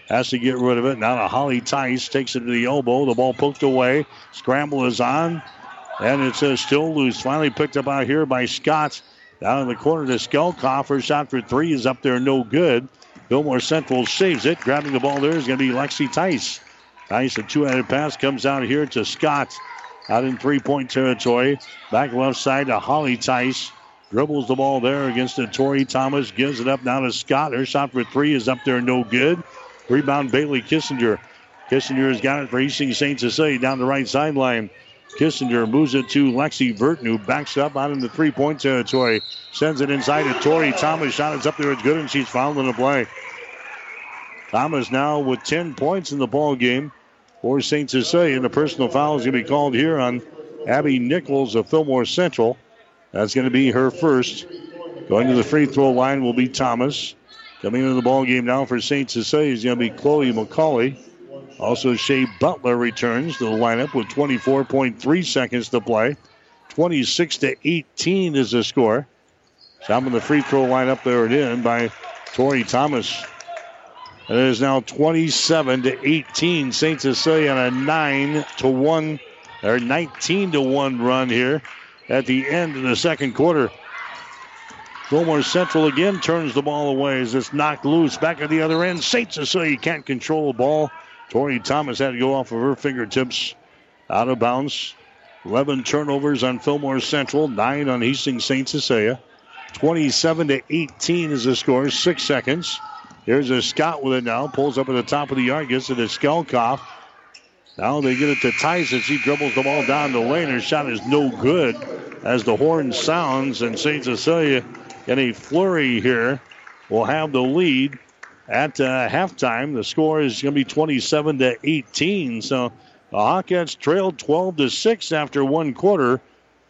B: Has to get rid of it. Now to Holly Tice. Takes it to the elbow. The ball poked away. Scramble is on. And it's uh, still loose. Finally picked up out here by Scott. Down in the corner to Skelkoff. Her shot for three is up there, no good. Fillmore Central saves it. Grabbing the ball there is going to be Lexi Tice. Tice, a two-handed pass comes out here to Scott. Out in three-point territory. Back left side to Holly Tice. Dribbles the ball there against the Tori Thomas. Gives it up now to Scott. Her shot for three is up there, no good. Rebound Bailey Kissinger. Kissinger has got it for Hastings St. Cecilia down the right sideline. Kissinger moves it to Lexi Burton, who backs up out in the three point territory. Sends it inside to Tori Thomas. Shot is up there. It's good, and she's fouled in the play. Thomas now with 10 points in the ball game for St. Cecilia. And the personal foul is going to be called here on Abby Nichols of Fillmore Central. That's going to be her first. Going to the free throw line will be Thomas. Coming into the ball game now for St. Cecilia is going to be Chloe McCauley. Also, Shea Butler returns to the lineup with 24.3 seconds to play. 26 to 18 is the score. Shot in the free throw line up there and in by Tori Thomas. And it is now 27 to 18. St. Cecilia on a 9 to 1 or 19 to 1 run here at the end of the second quarter. Fillmore Central again turns the ball away as it's knocked loose. Back at the other end, St. Cecilia can't control the ball. Tori Thomas had to go off of her fingertips. Out of bounds. 11 turnovers on Fillmore Central, 9 on Hastings St. Cecilia. 27 to 18 is the score, 6 seconds. Here's a Scott with it now. Pulls up at the top of the yard, gets it to Skelkoff. Now they get it to Tyson. He dribbles the ball down the lane. Her shot is no good as the horn sounds, and St. Cecilia in a flurry here will have the lead at uh, halftime. The score is going to be 27 to 18. So the Hawkettes trailed 12 to 6 after one quarter.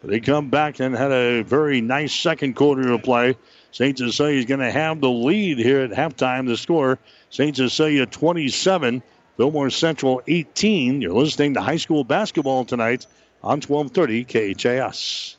B: They come back and had a very nice second quarter to play. St. Cecilia is going to have the lead here at halftime. The score St. Cecilia 27, Fillmore Central 18. You're listening to high school basketball tonight on 1230 KHAS.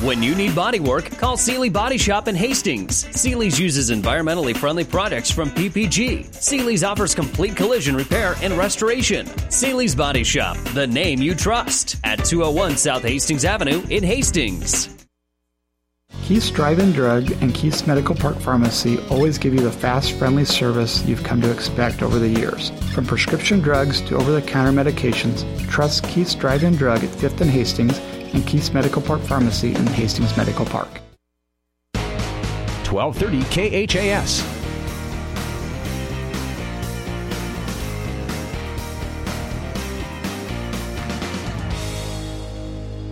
K: When you need body work, call Seely Body Shop in Hastings. Seely's uses environmentally friendly products from PPG. Seely's offers complete collision repair and restoration. Seely's Body Shop, the name you trust, at 201 South Hastings Avenue in Hastings.
L: Keith's Drive-In Drug and Keith's Medical Park Pharmacy always give you the fast, friendly service you've come to expect over the years. From prescription drugs to over-the-counter medications, trust Keith's Drive-In Drug at 5th and Hastings and Keith's Medical Park Pharmacy in Hastings Medical Park.
E: 1230 KHAS.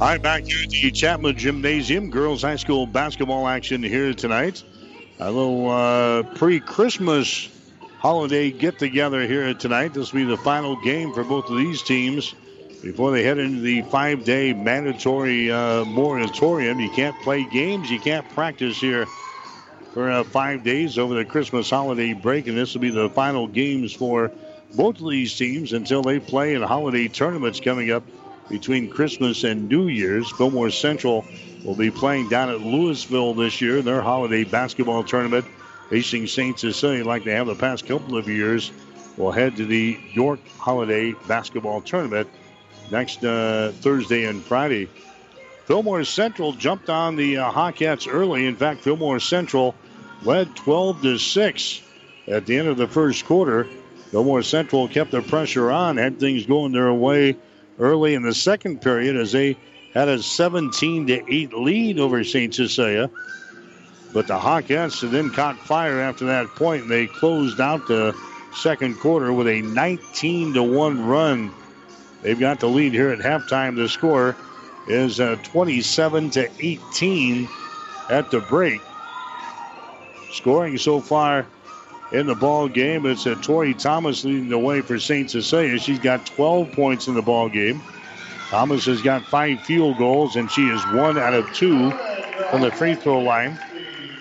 B: All right, back here at the Chapman Gymnasium, girls high school basketball action here tonight. A little uh, pre-Christmas holiday get-together here tonight. This will be the final game for both of these teams before they head into the five-day mandatory uh, moratorium. You can't play games, you can't practice here for uh, five days over the Christmas holiday break, and this will be the final games for both of these teams until they play in holiday tournaments coming up between Christmas and New Year's. Fillmore Central will be playing down at Louisville this year, in their holiday basketball tournament. Hastings St. Cecilia, like they have the past couple of years, will head to the York Holiday Basketball Tournament next uh, Thursday and Friday. Fillmore Central jumped on the uh, Hawkettes early. In fact, Fillmore Central led 12 to 6 at the end of the first quarter. Fillmore Central kept the pressure on, had things going their way early in the second period as they had a 17 to 8 lead over St. Cecilia. But the Hawkettes then caught fire after that point, and they closed out the second quarter with a 19 to 1 run. They've got the lead here at halftime. The score is uh, 27 to 18 at the break. Scoring so far in the ball game, it's uh, Tori Thomas leading the way for St. Cecilia. She's got 12 points in the ball game. Thomas has got five field goals, and she is one out of two from the free throw line.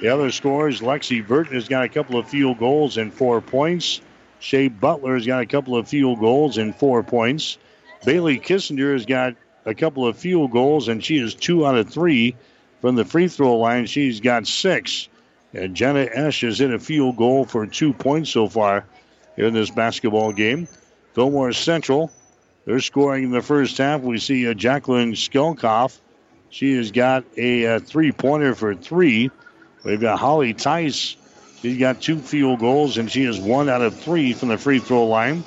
B: The other scorers, Lexi Burton has got a couple of field goals and four points. Shea Butler has got a couple of field goals and four points. Bailey Kissinger has got a couple of field goals, and she is two out of three from the free throw line. She's got six. And Jenna Esch has hit a field goal for two points so far in this basketball game. Fillmore Central, they're scoring in the first half. We see uh, Jacqueline Skelkoff. She has got a, a three pointer for three. We've got Holly Tice. She's got two field goals, and she is one out of three from the free throw line.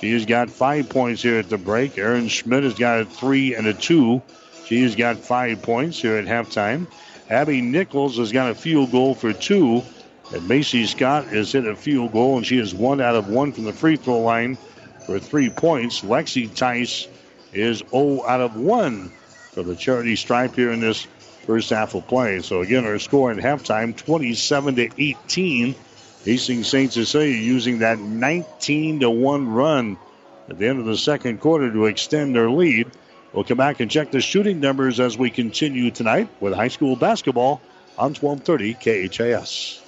B: She has got five points here at the break. Aaron Schmidt has got a three and a two. She has got five points here at halftime. Abby Nichols has got a field goal for two. And Macy Scott has hit a field goal, and she is one out of one from the free throw line for three points. Lexi Tice is 0 out of 1 for the charity stripe here in this first half of play. So again, our score at halftime 27 to 18. Hastings St. Cecilia using that 19 to 1 run at the end of the second quarter to extend their lead. We'll come back and check the shooting numbers as we continue tonight with high school basketball on 1230 KHAS.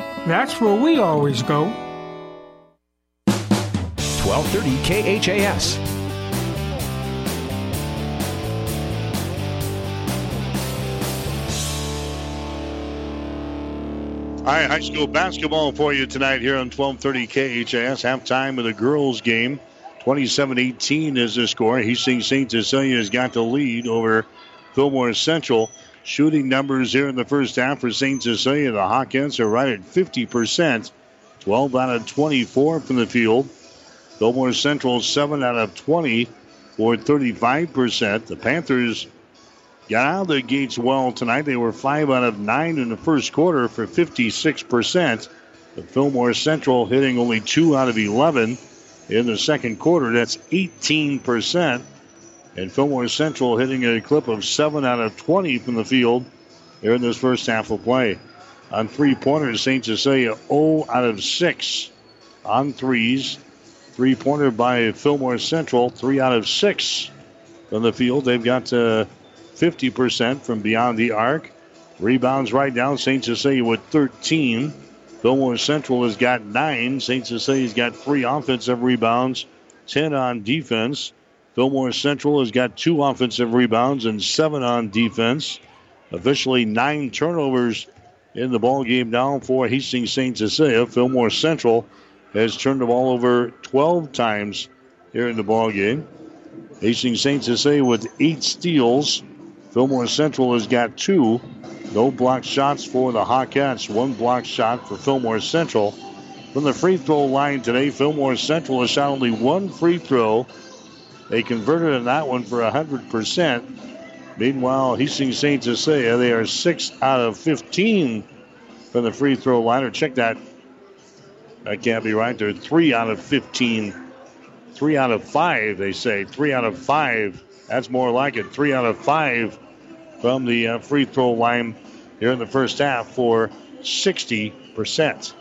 M: that's where we always go.
E: 1230 KHAS.
B: All right, high school basketball for you tonight here on 1230 KHAS. Halftime of the girls' game. 27 18 is the score. Hastings St. Cecilia has got the lead over Fillmore Central. Shooting numbers here in the first half for St. Cecilia. The Hawkettes are right at 50%. 12 out of 24 from the field. Fillmore Central 7 out of 20 for 35%. The Panthers got out of the gates well tonight. They were 5 out of 9 in the first quarter for 56%. The Fillmore Central hitting only 2 out of 11 in the second quarter. That's 18%. And Fillmore Central hitting a clip of 7 out of 20 from the field here in this first half of play. On three pointers, St. Cecilia 0 out of 6 on threes. Three pointer by Fillmore Central, 3 out of 6 from the field. They've got uh, 50% from beyond the arc. Rebounds right now, St. Cecilia with 13. Fillmore Central has got 9. St. Cecilia's got 3 offensive rebounds, 10 on defense. Fillmore Central has got two offensive rebounds and seven on defense. Officially nine turnovers in the ball game now for Hastings St. Cecilia. Fillmore Central has turned the ball over 12 times here in the ball game. Hastings St. Cecilia with eight steals. Fillmore Central has got two. No block shots for the Hawkettes. One block shot for Fillmore Central. From the free throw line today, Fillmore Central has shot only one free throw. They converted in that one for 100%. Meanwhile, Hastings St. Cecilia, they are 6 out of 15 from the free throw line. Or check that. That can't be right. They're 3 out of 15. 3 out of 5, they say. 3 out of 5. That's more like it. 3 out of 5 from the uh, free throw line here in the first half for 60%.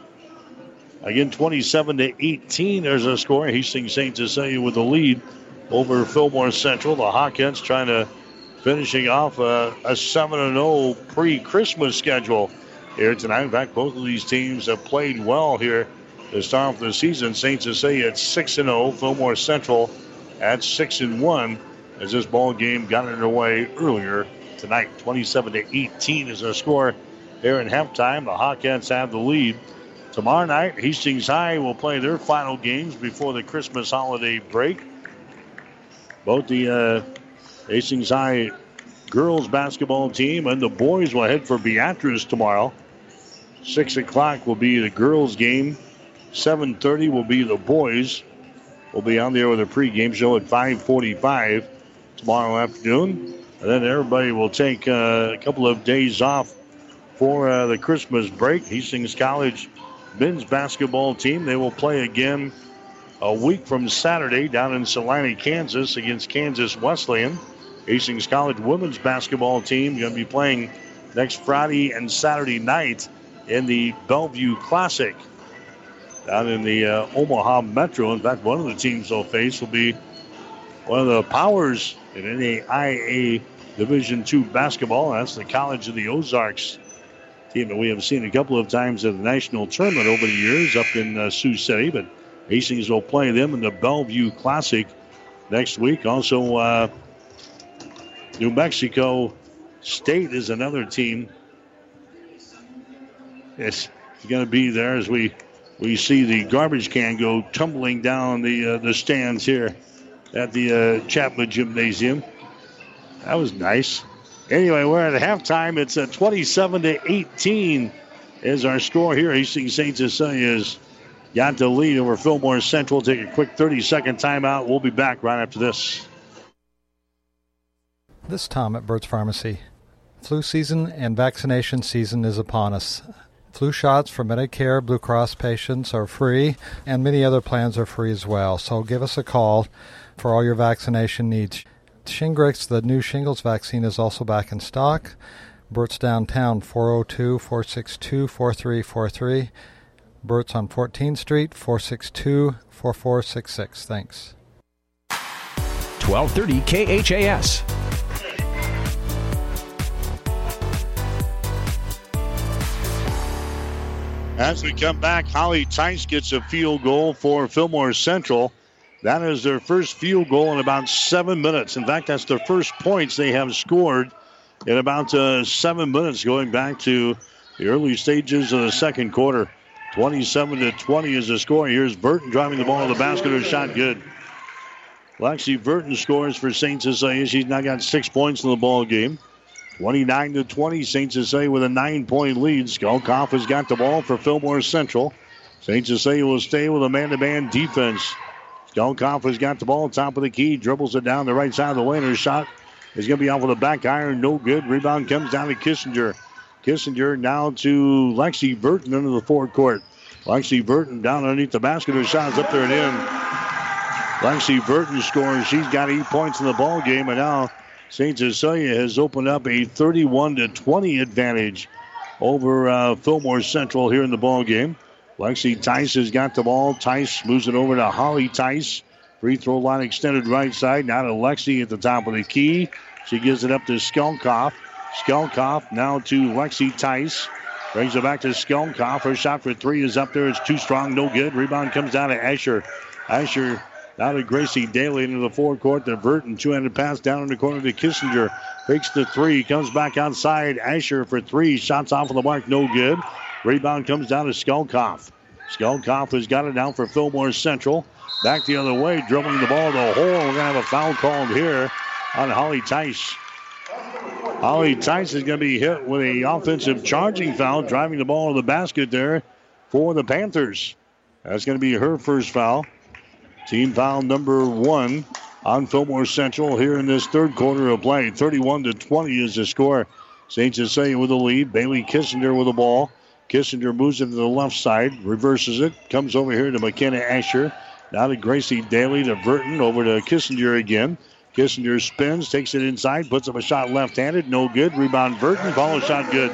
B: Again, 27 to 18. There's a score. Hastings St. Cecilia with the lead over Fillmore Central. The Hawkettes trying to finishing off a, a 7 0 pre Christmas schedule here tonight. In fact, both of these teams have played well here to start off the season. Saints St. Cecilia at 6 0, Fillmore Central at 6 1 as this ball game got underway earlier tonight. 27 to 18 is the score here in halftime. The Hawkettes have the lead. Tomorrow night, Hastings High will play their final games before the Christmas holiday break. Both the uh, Hastings High girls basketball team and the boys will head for Beatrice tomorrow. Six o'clock will be the girls' game. 7:30 will be the boys. We'll be on there with a pregame show at 5:45 tomorrow afternoon, and then everybody will take uh, a couple of days off for uh, the Christmas break. Hastings College men's basketball team they will play again a week from Saturday down in Salina, Kansas, against Kansas Wesleyan. Hastings College women's basketball team going to be playing next Friday and Saturday night in the Bellevue Classic down in the uh, Omaha Metro. In fact, one of the teams they'll face will be one of the powers in NAIA Division II basketball. That's the College of the Ozarks team that we have seen a couple of times at the national tournament over the years up in uh, Sioux City. But Hastings will play them in the Bellevue Classic next week. Also, uh, New Mexico State is another team. It's going to be there as we we see the garbage can go tumbling down the uh, the stands here at the uh, Chapman Gymnasium. That was nice. Anyway, we're at halftime. It's a 27 to 18 is our score here. Hastings St. Cecilia's got the lead over Fillmore Central. Take a quick 30 second timeout. We'll be back right after this.
N: This Tom at Burt's Pharmacy. Flu season and vaccination season is upon us. Flu shots for Medicare Blue Cross patients are free, and many other plans are free as well. So give us a call for all your vaccination needs. Shingrix, the new shingles vaccine, is also back in stock. Burt's downtown, 402 462 4343. Burt's on 14th Street, 462 4466. Thanks.
E: 1230 KHAS.
B: As we come back, Holly Tice gets a field goal for Fillmore Central. That is their first field goal in about seven minutes. In fact, that's their first points they have scored in about uh, seven minutes, going back to the early stages of the second quarter. 27 to 20 is the score. Here's Burton driving the ball to the basket. Her shot good. Lexi Burton scores for St. Cecilia. She's now got six points in the ball game. 29 to 20. St. Cecilia with a nine point lead. Skelkoff has got the ball for Fillmore Central. St. Cecilia will stay with a man to man defense. Skelkoff has got the ball top of the key, dribbles it down the right side of the lane. Her shot is going to be off with a back iron. No good. Rebound comes down to Kissinger. Kissinger now to Lexi Burton into the forward court. Lexi Burton down underneath the basket. Her shot is up there and in. Lexi Burton scores. She's got eight points in the ball game, and now St. Cecilia has opened up a 31 to 20 advantage over uh, Fillmore Central here in the ball game. Lexi Tice has got the ball. Tice moves it over to Holly Tice. Free throw line extended right side. Now to Lexi at the top of the key. She gives it up to Skelkoff. Skelkoff now to Lexi Tice. Brings it back to Skelkoff. Her shot for three is up there. It's too strong, no good. Rebound comes down to Asher. Asher now to Gracie Daly into the forecourt. The Burton two-handed pass down in the corner to Kissinger. Fakes the three. Comes back outside. Asher for three. Shots off of the mark. No good. Rebound comes down to Skelkoff. Skelkoff has got it down for Fillmore Central. Back the other way, dribbling the ball to the hole. We're going to have a foul called here on Holly Tice. Holly Tice is going to be hit with a offensive charging foul, driving the ball to the basket there for the Panthers. That's going to be her first foul. Team foul number one on Fillmore Central here in this third quarter of play. 31 to 20 is the score. St. Cecilia with the lead. Bailey Kissinger with the ball. Kissinger moves it to the left side, reverses it, comes over here to McKenna Asher. Now to Gracie Daly to Burton, over to Kissinger again. Kissinger spins, takes it inside, puts up a shot left handed, no good. Rebound Burton, follow shot good.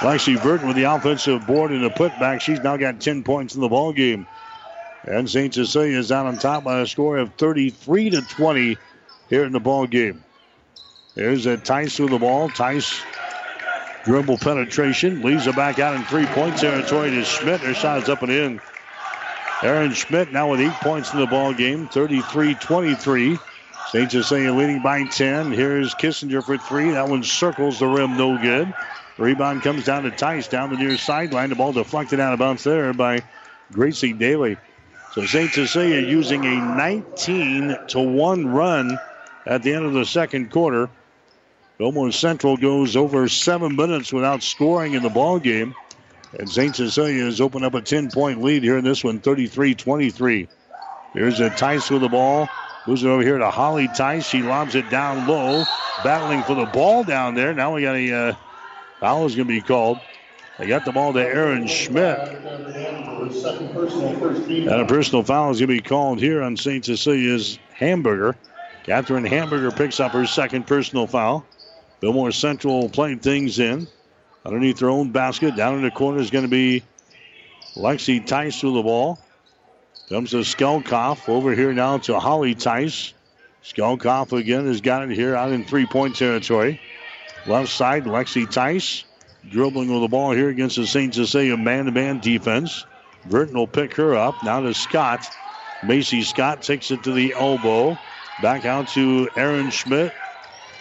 B: Lexi Burton with the offensive board and the putback. She's now got 10 points in the ball game. And St. Cecilia is out on top by a score of 33 to 20 here in the ball game. There's a Tice with the ball. Tice dribble penetration leaves it back out in three point territory to Schmidt. Her shot is up and in. Aaron Schmidt now with eight points in the ball game, 33-23. St. Cecilia leading by 10. Here's Kissinger for three. That one circles the rim, no good. Rebound comes down to Tice down the near sideline. The ball deflected out of bounds there by Gracie Daly. So St. Cecilia using a 19 to 1 run at the end of the second quarter. Fillmore Central goes over seven minutes without scoring in the ball game. And St. Cecilia has opened up a 10 point lead here in this one, 33 23. Here's a Tice with the ball. Moves it over here to Holly Tice. She lobs it down low, battling for the ball down there. Now we got a uh, foul is going to be called. They got the ball to Aaron Schmidt. And a personal foul is going to be called here on St. Cecilia's Hamburger. Catherine Hamburger picks up her second personal foul. Fillmore Central playing things in. Underneath their own basket, down in the corner is going to be Lexi Tice with the ball. Comes to Skelkoff over here now to Holly Tice. Skelkoff again has got it here out in three point territory. Left side, Lexi Tice dribbling with the ball here against the St. Cecilia man to man defense. Burton will pick her up. Now to Scott. Macy Scott takes it to the elbow. Back out to Aaron Schmidt.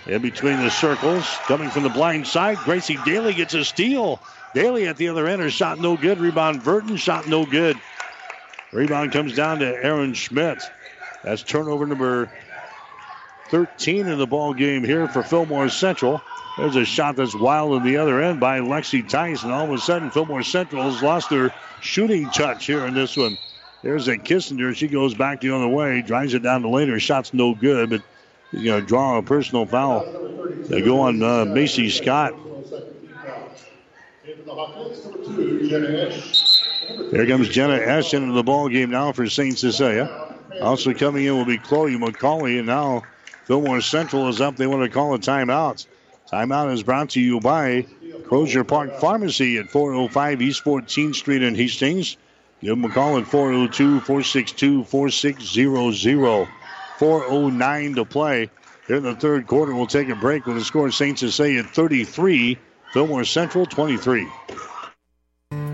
B: In between the circles, coming from the blind side, Gracie Daly gets a steal. Daly at the other end, her shot no good. Rebound Burton, shot no good. Rebound comes down to Aaron Schmidt. That's turnover number 13 in the ball game here for Fillmore Central. There's a shot that's wild on the other end by Lexi and all of a sudden Fillmore Central has lost their shooting touch here in this one. There's a Kissinger. She goes back the other way, drives it down the lane. Her shot's no good, but going to draw a personal foul. They go on uh, Macy Scott. Here comes Jenna Esch into the ball game now for St. Cecilia. Also coming in will be Chloe McCauley, and now Fillmore Central is up. They want to call a timeout. Timeout is brought to you by Crosier Park Pharmacy at 405 East 14th Street in Hastings. Give them a call at 402 462 4600. 409 to play. Here in the third quarter, we'll take a break with the score St. Cecilia 33, Fillmore Central 23.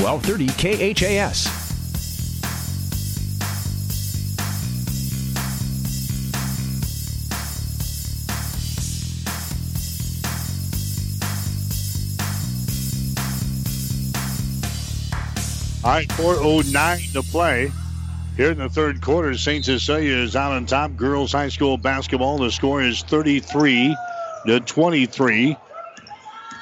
E: 1230 KHAS.
B: All right, 409 to play. Here in the third quarter, St. Cecilia is out on top. Girls high school basketball. The score is 33 to 23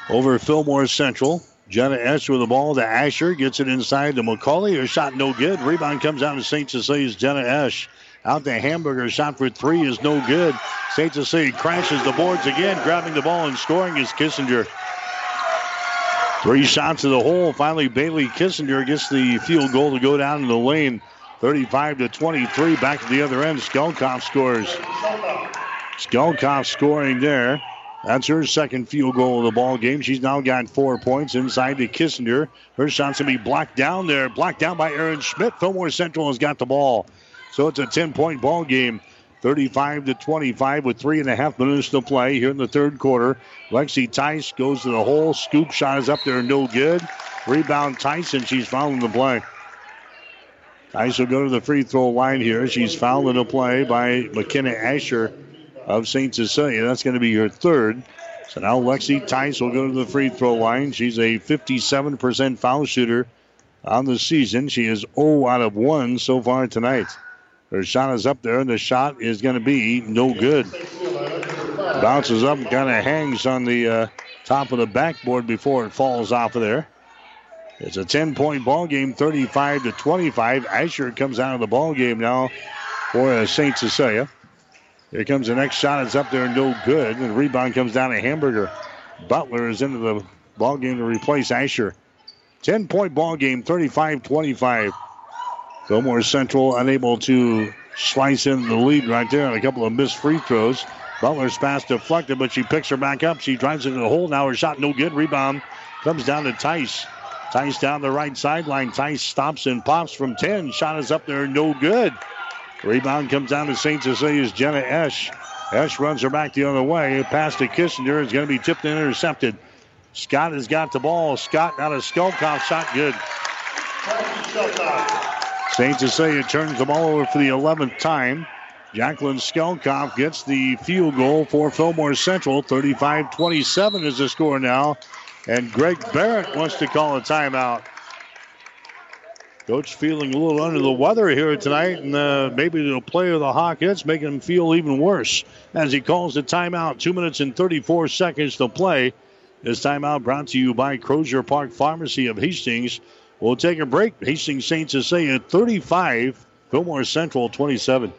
B: over Fillmore Central. Jenna Esch with the ball to Asher. Gets it inside to McCauley. Her shot no good. Rebound comes out to St. Cecilia's Jenna Esch. Out to Hamburger. Shot for three is no good. St. Cecilia crashes the boards again. Grabbing the ball and scoring is Kissinger. Three shots to the hole. Finally, Bailey Kissinger gets the field goal to go down in the lane. 35 to 23. Back to the other end. Skelkoff scores. Skelkoff scoring there. That's her second field goal of the ball game. She's now got four points inside to Kissinger. Her shot's going to be blocked down there. Blocked down by Aaron Schmidt. Fillmore Central has got the ball. So it's a 10 point ball game. 35 to 25 with three and a half minutes to play here in the third quarter. Lexi Tice goes to the hole. Scoop shot is up there, no good. Rebound Tyson. She's fouling the play. Tice will go to the free throw line here. She's fouled in the play by McKenna Asher of St. Cecilia. That's going to be her third. So now Lexi Tice will go to the free throw line. She's a 57% foul shooter on the season. She is 0 out of 1 so far tonight. Her shot is up there, and the shot is going to be no good. Bounces up and kind of hangs on the uh, top of the backboard before it falls off of there. It's a 10 point ball game, 35 to 25. Asher comes out of the ball game now for uh, St. Cecilia. Here comes the next shot. It's up there, no good. And the rebound comes down to Hamburger. Butler is into the ball game to replace Asher. 10 point ball game, 35 25. Fillmore Central unable to slice in the lead right there on a couple of missed free throws. Butler's pass deflected, but she picks her back up. She drives into the hole. Now her shot no good. Rebound comes down to Tice. Tice down the right sideline. Tice stops and pops from 10. Shot is up there, no good. Rebound comes down to St. Cecilia's Jenna Esch. Esch runs her back the other way. Pass to Kissinger is going to be tipped and intercepted. Scott has got the ball. Scott out of Skelkoff. Shot good. St. Cecilia turns the ball over for the 11th time. Jacqueline Skelkoff gets the field goal for Fillmore Central. 35 27 is the score now. And Greg Barrett wants to call a timeout. Coach feeling a little under the weather here tonight, and uh, maybe the play of the Hawkettes making him feel even worse as he calls the timeout. Two minutes and 34 seconds to play. This timeout brought to you by Crosier Park Pharmacy of Hastings. We'll take a break. Hastings St. saying 35, Fillmore Central 27.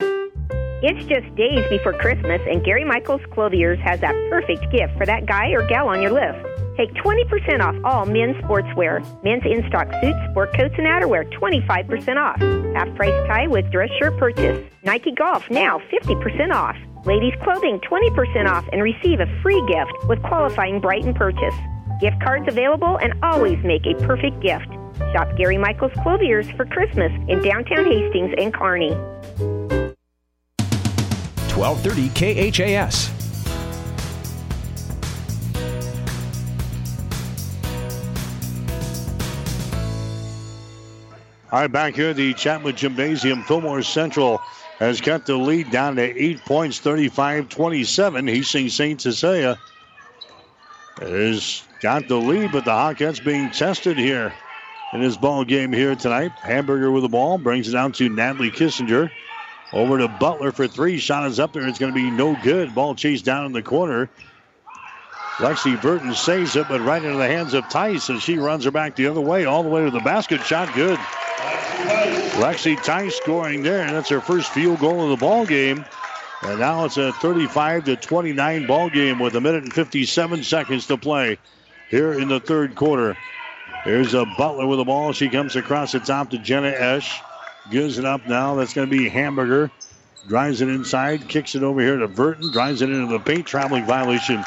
O: It's just days before Christmas, and Gary Michaels Clothiers has that perfect gift for that guy or gal on your list. Take 20% off all men's sportswear. Men's in stock suits, sport coats, and outerwear, 25% off. Half price tie with dress shirt purchase. Nike Golf, now 50% off. Ladies clothing, 20% off, and receive a free gift with qualifying Brighton purchase. Gift cards available and always make a perfect gift. Shop Gary Michaels Clothiers for Christmas in downtown Hastings and Kearney.
E: 1230 KHAS.
B: All right, back here at the Chapman Gymnasium, Fillmore Central has cut the lead down to eight points, 35 27. Hastings St. Cecilia has got the lead, but the Hawkettes being tested here in this ball game here tonight. Hamburger with the ball brings it down to Natalie Kissinger. Over to Butler for three. Shot is up there. It's going to be no good. Ball chased down in the corner. Lexi Burton saves it, but right into the hands of Tice as she runs her back the other way, all the way to the basket. Shot good. Lexi Tice scoring there. And that's her first field goal of the ball game. And now it's a 35 to 29 ball game with a minute and 57 seconds to play here in the third quarter. Here's a Butler with the ball. She comes across the top to Jenna Esch. Gives it up now. That's going to be Hamburger. Drives it inside. Kicks it over here to Burton. Drives it into the paint. Traveling violation.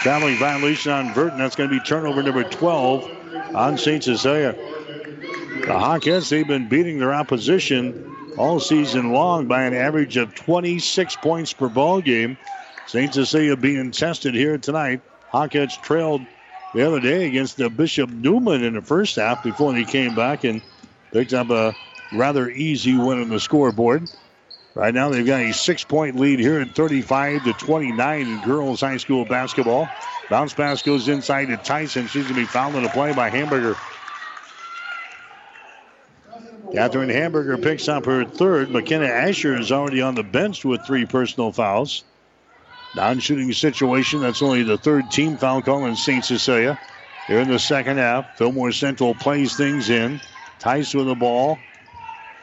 B: Traveling violation on Burton. That's going to be turnover number 12 on St. Cecilia. The Hawkettes, they've been beating their opposition all season long by an average of 26 points per ball game. St. Cecilia being tested here tonight. Hawkettes trailed the other day against the Bishop Neumann in the first half before they came back and picked up a rather easy win on the scoreboard. Right now, they've got a six point lead here at 35 to 29 in girls high school basketball. Bounce pass goes inside to Tyson. She's going to be fouled in the play by Hamburger. Catherine Hamburger picks up her third. McKenna Asher is already on the bench with three personal fouls. Non shooting situation. That's only the third team foul call in St. Cecilia. Here in the second half, Fillmore Central plays things in. Tice with the ball.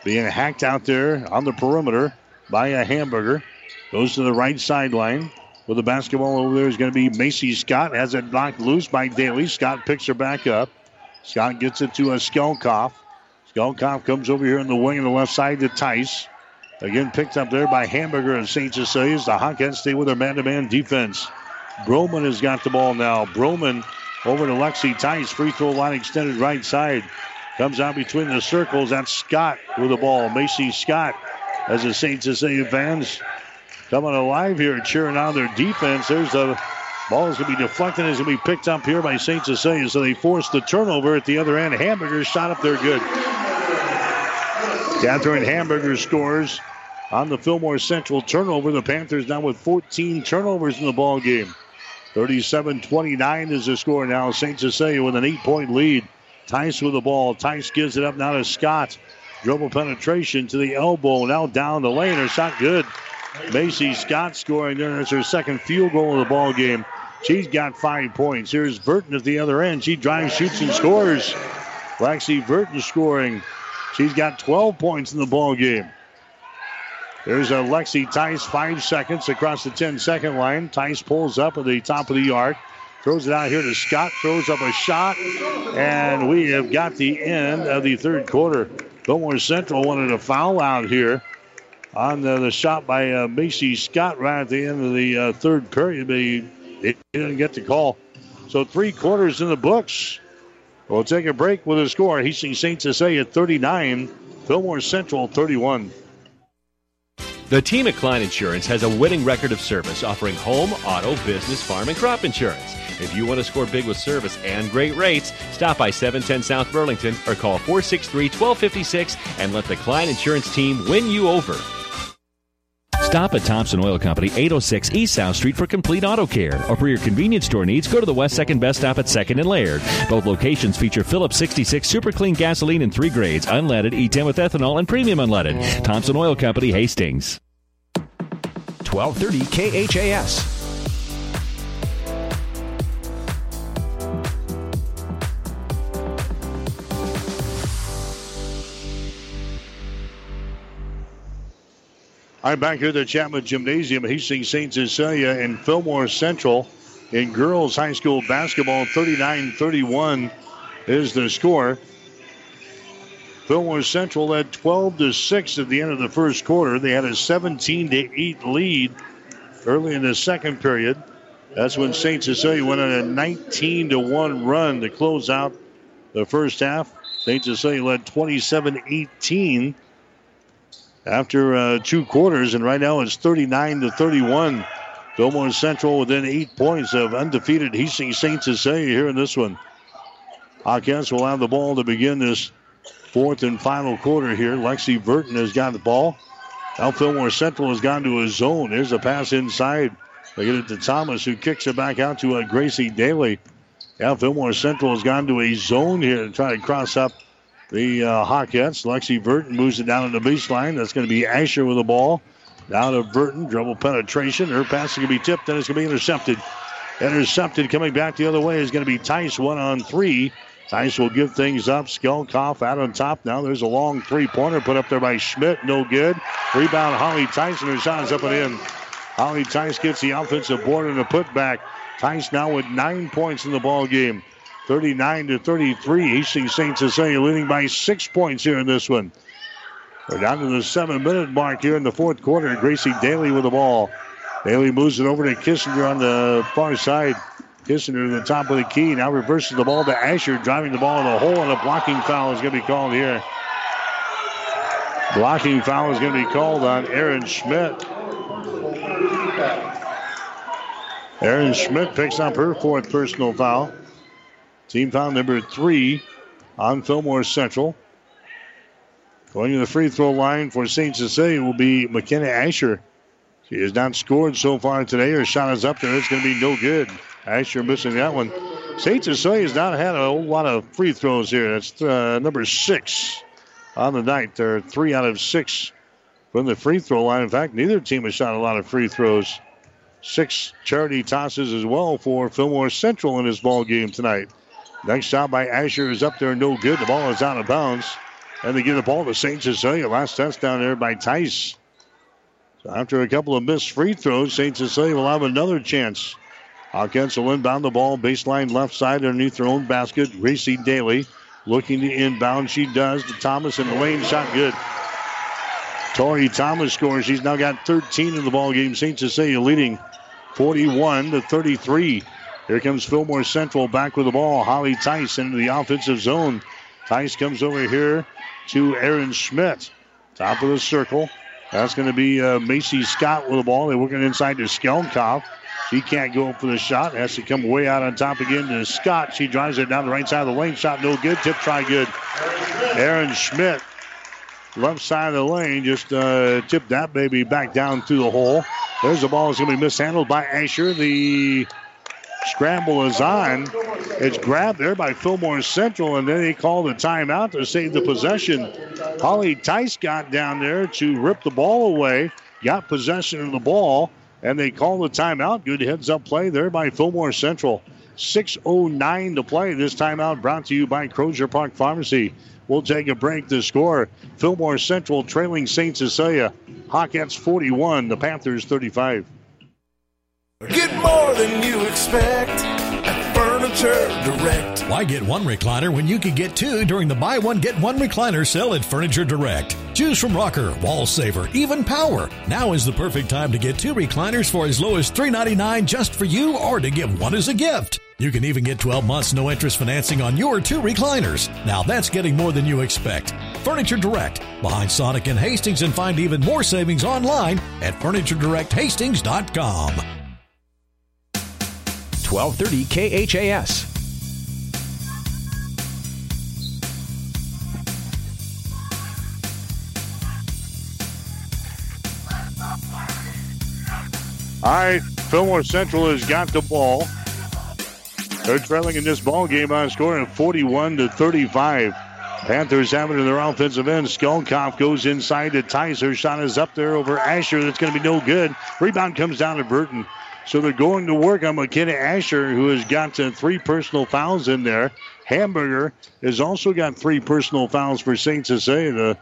B: Being hacked out there on the perimeter by a hamburger. Goes to the right sideline. With the basketball over there is going to be Macy Scott. Has it knocked loose by Daly. Scott picks her back up. Scott gets it to a Skelkoff. Skelkoff comes over here in the wing on the left side to Tice. Again, picked up there by Hamburger and St. Cecilia's. The Hawkettes stay with their man-to-man defense. Broman has got the ball now. Broman over to Lexi Tice. Free throw line extended right side. Comes out between the circles. That's Scott with the ball. Macy Scott as the St. Cecilia fans coming alive here, cheering on their defense. There's the ball is going to be deflected. It's going to be picked up here by St. Cecilia. So they force the turnover at the other end. Hamburger shot up there good. Catherine Hamburger scores on the Fillmore Central turnover. The Panthers now with 14 turnovers in the ball game. 37-29 is the score now. St. Cecilia with an eight-point lead. Tice with the ball. Tice gives it up now to Scott. Dribble penetration to the elbow. Now down the lane. Her shot good. Macy Scott scoring there. That's her second field goal of the ball game. She's got five points. Here's Burton at the other end. She drives, shoots, and scores. Lexi Burton scoring. She's got 12 points in the ball game. There's a Lexi Tice, five seconds across the 10 second line. Tice pulls up at the top of the arc, throws it out here to Scott, throws up a shot, and we have got the end of the third quarter. Fillmore Central wanted a foul out here on the, the shot by uh, Macy Scott right at the end of the uh, third period, but he, he didn't get the call. So three quarters in the books. We'll take a break with a score. Hastings St. Cecilia 39, Fillmore Central 31.
G: The team at Klein Insurance has a winning record of service offering home, auto, business, farm, and crop insurance. If you want to score big with service and great rates, stop by 710 South Burlington or call 463 1256 and let the Klein Insurance team win you over.
E: Stop at Thompson Oil Company, 806 East South Street for complete auto care. Or for your convenience store needs, go to the West 2nd Best Stop at 2nd and Laird. Both locations feature Phillips 66 Super Clean gasoline in three grades, unleaded, E10 with ethanol, and premium unleaded. Thompson Oil Company, Hastings.
A: 1230 KHAS.
B: I'm back here at the Chapman Gymnasium, Hastings St. Cecilia and Fillmore Central in girls high school basketball. 39 31 is the score. Fillmore Central led 12 to 6 at the end of the first quarter. They had a 17 to 8 lead early in the second period. That's when St. Cecilia went on a 19 to 1 run to close out the first half. St. Cecilia led 27 18 after uh, two quarters, and right now it's 39 to 31. Fillmore Central within eight points of undefeated Hastings St. Cecilia here in this one. Hawkettes will have the ball to begin this fourth and final quarter here. Lexi Burton has got the ball. Now Fillmore Central has gone to a zone. There's a pass inside. They get it to Thomas, who kicks it back out to uh, Gracie Daly. Now Fillmore Central has gone to a zone here to try to cross up the uh, Hawkettes. Lexi Burton moves it down to the baseline. That's going to be Asher with the ball. Down to Burton. Dribble penetration. Her pass is going to be tipped and it's going to be intercepted. Intercepted coming back the other way is going to be Tice one on three. Tice will give things up. Skelkoff out on top now. There's a long three pointer put up there by Schmidt. No good. Rebound Holly Tice and her shot up and in. Holly Tice gets the offensive board and a putback. Tice now with nine points in the ball game. 39 to 33. Hastings St. Cecilia leading by six points here in this one. We're down to the seven minute mark here in the fourth quarter. Gracie Daly with the ball. Daly moves it over to Kissinger on the far side. Kissinger to the top of the key. Now reverses the ball to Asher, driving the ball in the hole, and a blocking foul is going to be called here. Blocking foul is going to be called on Aaron Schmidt. Aaron Schmidt picks up her fourth personal foul. Team foul number three on Fillmore Central. Going to the free throw line for St. Cecilia will be McKenna Asher. She has not scored so far today. Her shot is up there. It's going to be no good. Asher missing that one. St. Cecilia has not had a whole lot of free throws here. That's uh, number six on the night. They're three out of six from the free throw line. In fact, neither team has shot a lot of free throws. Six charity tosses as well for Fillmore Central in this ball game tonight. Next shot by Asher is up there, no good. The ball is out of bounds. And they give the ball to St. Cecilia. Last touchdown there by Tice. So after a couple of missed free throws, St. Cecilia will have another chance. Hawkettes will inbound the ball, baseline left side underneath their own basket. Gracie Daly looking to inbound. She does to Thomas in the lane. Shot good. Tori Thomas scores. She's now got 13 in the ball game. St. Cecilia leading 41 to 33. Here comes Fillmore Central back with the ball. Holly Tice into the offensive zone. Tice comes over here to Aaron Schmidt. Top of the circle. That's going to be uh, Macy Scott with the ball. They're working inside to Skelkoff. She can't go up for the shot. Has to come way out on top again to Scott. She drives it down the right side of the lane. Shot no good. Tip try good. Aaron Schmidt, left side of the lane, just uh, tipped that baby back down through the hole. There's the ball. It's going to be mishandled by Asher. The scramble is on. It's grabbed there by Fillmore Central, and then they call the timeout to save the possession. Holly Tice got down there to rip the ball away, got possession of the ball, and they call the timeout. Good heads up play there by Fillmore Central. 6.09 to play. This timeout brought to you by Crosier Park Pharmacy. We'll take a break to score. Fillmore Central trailing St. Cecilia. Hawkettes 41, the Panthers 35.
C: Get more than you expect at Furniture Direct.
D: Why get one recliner when you can get two during the buy one get one recliner sale at Furniture Direct? Choose from rocker, wall saver, even power. Now is the perfect time to get two recliners for as low as 399 just for you or to give one as a gift. You can even get 12 months no interest financing on your two recliners. Now that's getting more than you expect. Furniture Direct, behind Sonic and Hastings, and find even more savings online at FurnitureDirectHastings.com.
P: 1230 KHAS.
B: All right, Fillmore Central has got the ball. They're trailing in this ball game on scoring 41 to 35. Panthers have it in their offensive end. Skelkoff goes inside to Tice. Her shot is up there over Asher. That's going to be no good. Rebound comes down to Burton. So they're going to work on McKenna Asher, who has got uh, three personal fouls in there. Hamburger has also got three personal fouls for St. Cecilia, the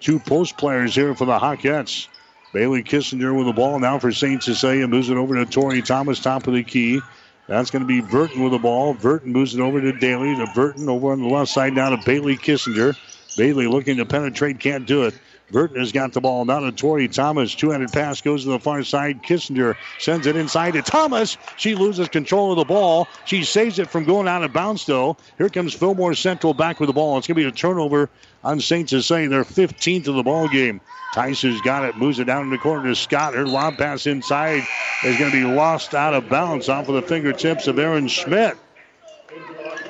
B: two post players here for the Hawkettes. Bailey Kissinger with the ball now for St. Cecilia. Moves it over to Tori Thomas, top of the key. That's going to be Burton with the ball. Burton moves it over to Daly. To Burton over on the left side now to Bailey Kissinger. Bailey looking to penetrate, can't do it. Burton has got the ball now to Tori Thomas. Two-handed pass goes to the far side. Kissinger sends it inside to Thomas. She loses control of the ball. She saves it from going out of bounds, though. Here comes Fillmore Central back with the ball. It's going to be a turnover on St. Cecilia. Their 15th of the ball game. Tyson's got it, moves it down in the corner to Scott. Her lob pass inside is going to be lost out of bounds off of the fingertips of Aaron Schmidt.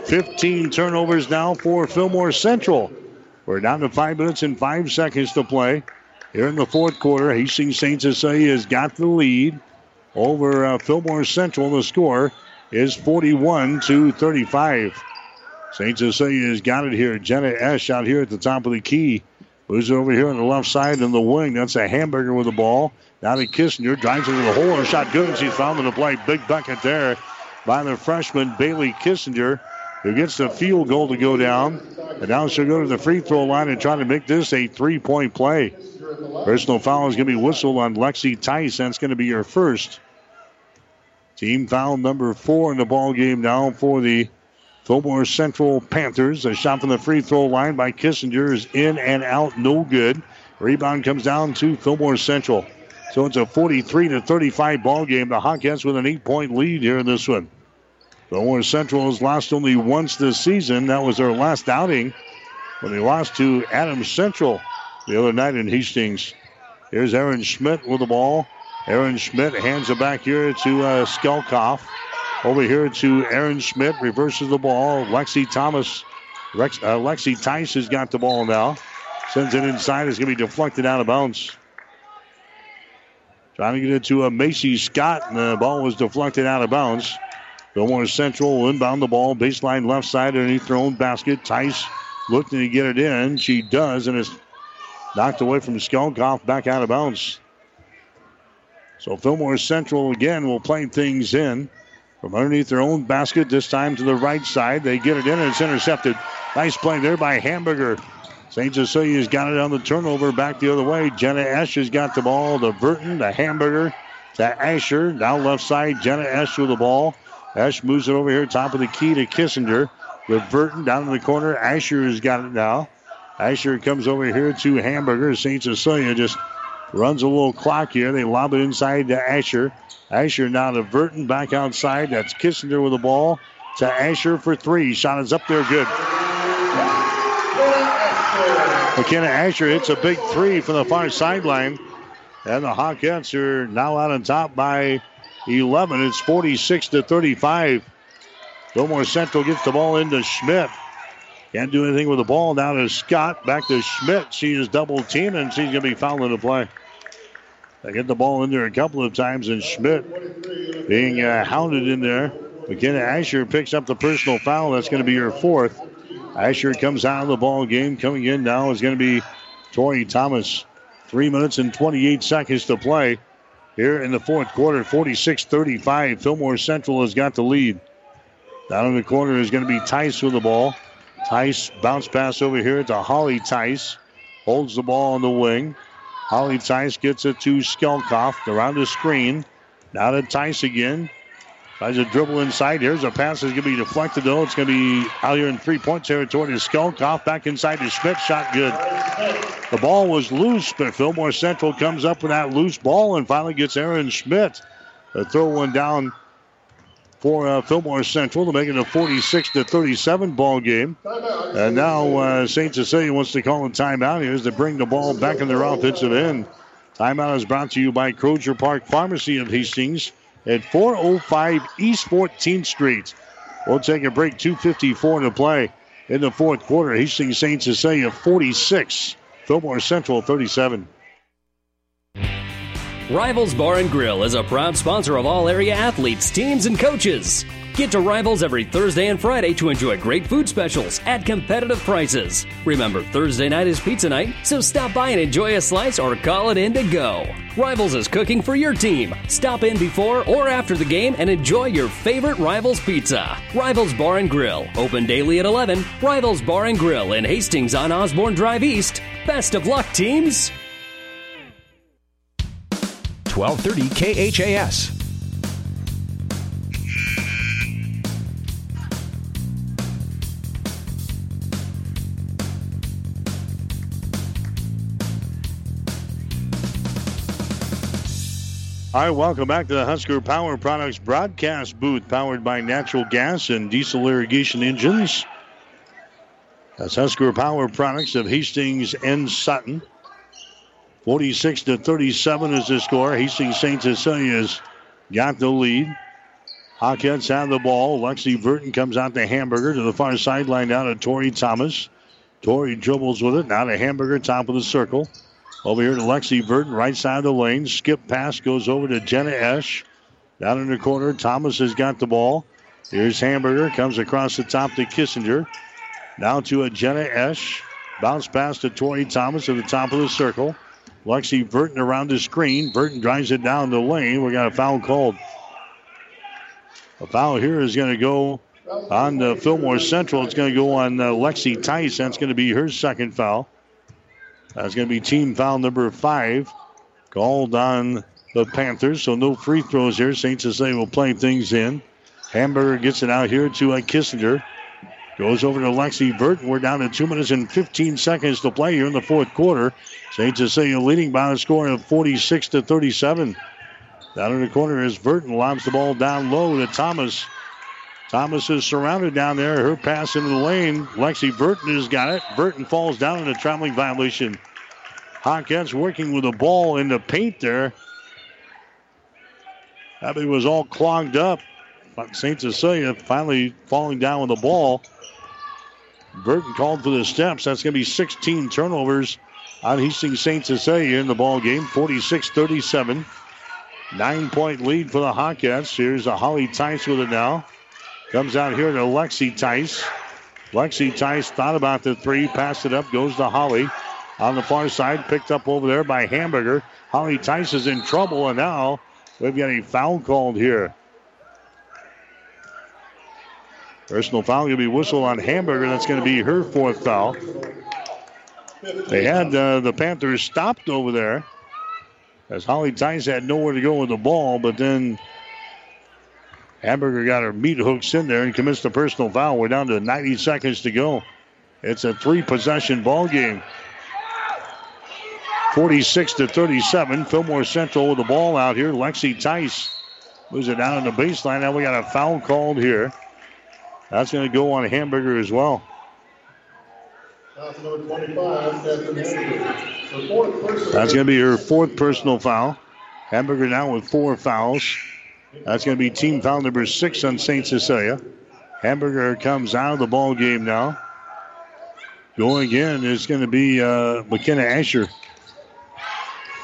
B: 15 turnovers now for Fillmore Central. We're down to five minutes and five seconds to play. Here in the fourth quarter, Hastings St. Cecilia has got the lead over uh, Fillmore Central. The score is 41 to 35. St. Cecilia has got it here. Jenna Esch out here at the top of the key. It over here on the left side in the wing. That's a hamburger with the ball. Now to Kissinger. Drives into the hole. Her shot good. And she's found in the play. Big bucket there by the freshman Bailey Kissinger, who gets the field goal to go down. And now she'll go to the free throw line and try to make this a three point play. Personal foul is going to be whistled on Lexi Tice. That's going to be your first. Team foul number four in the ball game now for the Fillmore Central Panthers. A shot from the free throw line by Kissinger is in and out, no good. Rebound comes down to Fillmore Central. So it's a 43 to 35 ball game. The Hawkettes with an eight point lead here in this one. Fillmore Central has lost only once this season. That was their last outing when they lost to Adams Central the other night in Hastings. Here's Aaron Schmidt with the ball. Aaron Schmidt hands it back here to uh, Skelkoff. Over here to Aaron Schmidt, reverses the ball. Lexi Thomas, Rex, uh, Lexi Tice has got the ball now. Sends it inside. It's going to be deflected out of bounds. Trying to get it to a Macy Scott, and the ball was deflected out of bounds. Fillmore Central inbound the ball, baseline left side underneath their own basket. Tice looking to get it in. She does, and it's knocked away from Skelkoff back out of bounds. So Fillmore Central again will play things in from underneath their own basket, this time to the right side. They get it in, and it's intercepted. Nice play there by Hamburger. St. Cecilia's got it on the turnover back the other way. Jenna has got the ball to Burton, to Hamburger, to Asher. Now left side, Jenna Esch with the ball. Esch moves it over here, top of the key to Kissinger. With Burton down in the corner. Asher has got it now. Asher comes over here to Hamburger. St. Cecilia just runs a little clock here. They lob it inside to Asher. Asher now to Burton back outside. That's Kissinger with the ball to Asher for three. Shot is up there, good. McKenna Asher hits a big three from the far sideline. And the Hawkettes are now out on top by 11. It's 46 to 35. Fillmore Central gets the ball into Schmidt. Can't do anything with the ball. Now to Scott. Back to Schmidt. She is double teamed and she's going to be fouled in the play. They get the ball in there a couple of times and Schmidt being uh, hounded in there. McKenna Asher picks up the personal foul. That's going to be her fourth. Asher comes out of the ball game. Coming in now is going to be Tori Thomas. Three minutes and 28 seconds to play here in the fourth quarter. 46 35. Fillmore Central has got the lead. Down in the corner is going to be Tice with the ball. Tice bounce pass over here to Holly Tice. Holds the ball on the wing. Holly Tice gets it to Skelkoff around the screen. Now to Tice again. Tries to dribble inside. Here's a pass that's going to be deflected, though. It's going to be out here in three point territory to Skelkoff. Back inside to Schmidt. Shot good. The ball was loose, but Fillmore Central comes up with that loose ball and finally gets Aaron Schmidt to throw one down for uh, Fillmore Central to make it a 46 to 37 ball game. And now uh, St. Cecilia wants to call a timeout here to bring the ball back in their offensive end. Timeout is brought to you by Crosier Park Pharmacy of Hastings at 405 East 14th Street. We'll take a break. 2.54 to play in the fourth quarter. Hastings St. Cecilia 46, Fillmore Central 37.
K: Rivals Bar and Grill is a proud sponsor of all area athletes, teams, and coaches. Get to Rivals every Thursday and Friday to enjoy great food specials at competitive prices. Remember, Thursday night is pizza night, so stop by and enjoy a slice or call it in to go. Rivals is cooking for your team. Stop in before or after the game and enjoy your favorite Rivals pizza. Rivals Bar and Grill, open daily at 11. Rivals Bar and Grill in Hastings on Osborne Drive East. Best of luck, teams!
P: 1230 KHAS.
B: Right, welcome back to the Husker Power Products broadcast booth, powered by natural gas and diesel irrigation engines. That's Husker Power Products of Hastings and Sutton. 46 to 37 is the score. Hastings St. Cecilia's got the lead. Hawkettes have the ball. Lexi Burton comes out to Hamburger to the far sideline down to Tori Thomas. Tori dribbles with it. Now to Hamburger, top of the circle. Over here to Lexi Burton, right side of the lane. Skip pass goes over to Jenna Esch. Down in the corner, Thomas has got the ball. Here's Hamburger, comes across the top to Kissinger. Now to a Jenna Esch. Bounce pass to Tori Thomas at the top of the circle. Lexi Burton around the screen. Burton drives it down the lane. We got a foul called. A foul here is going to go on the Fillmore Central. It's going to go on uh, Lexi Tice. That's going to be her second foul. That's going to be team foul number five called on the Panthers. So no free throws here. St. Cecilia will play things in. Hamburger gets it out here to uh, Kissinger. Goes over to Lexi Burton. We're down to two minutes and 15 seconds to play here in the fourth quarter. St. Cecilia leading by a score of 46 to 37. Down in the corner is Burton. Lobs the ball down low to Thomas. Thomas is surrounded down there. Her pass into the lane. Lexi Burton has got it. Burton falls down in a traveling violation. Hawkettes working with the ball in the paint there. That was all clogged up. St. Cecilia finally falling down with the ball. Burton called for the steps. That's going to be 16 turnovers on Hastings St. Cecilia in the ball game. 46 37. Nine point lead for the Hawkettes. Here's a Holly Tice with it now. Comes out here to Lexi Tice. Lexi Tice thought about the three, passed it up, goes to Holly. On the far side, picked up over there by Hamburger. Holly Tice is in trouble, and now we've got a foul called here. Personal foul going to be whistled on Hamburger. That's going to be her fourth foul. They had uh, the Panthers stopped over there as Holly Tice had nowhere to go with the ball, but then Hamburger got her meat hooks in there and commits the personal foul. We're down to 90 seconds to go. It's a three possession ball game. 46 to 37. Fillmore Central with the ball out here. Lexi Tice moves it down on the baseline. Now we got a foul called here. That's going to go on Hamburger as well. That's going to be her fourth personal foul. Hamburger now with four fouls. That's going to be team foul number six on St. Cecilia. Hamburger comes out of the ball game now. Going again is going to be uh, McKenna Asher.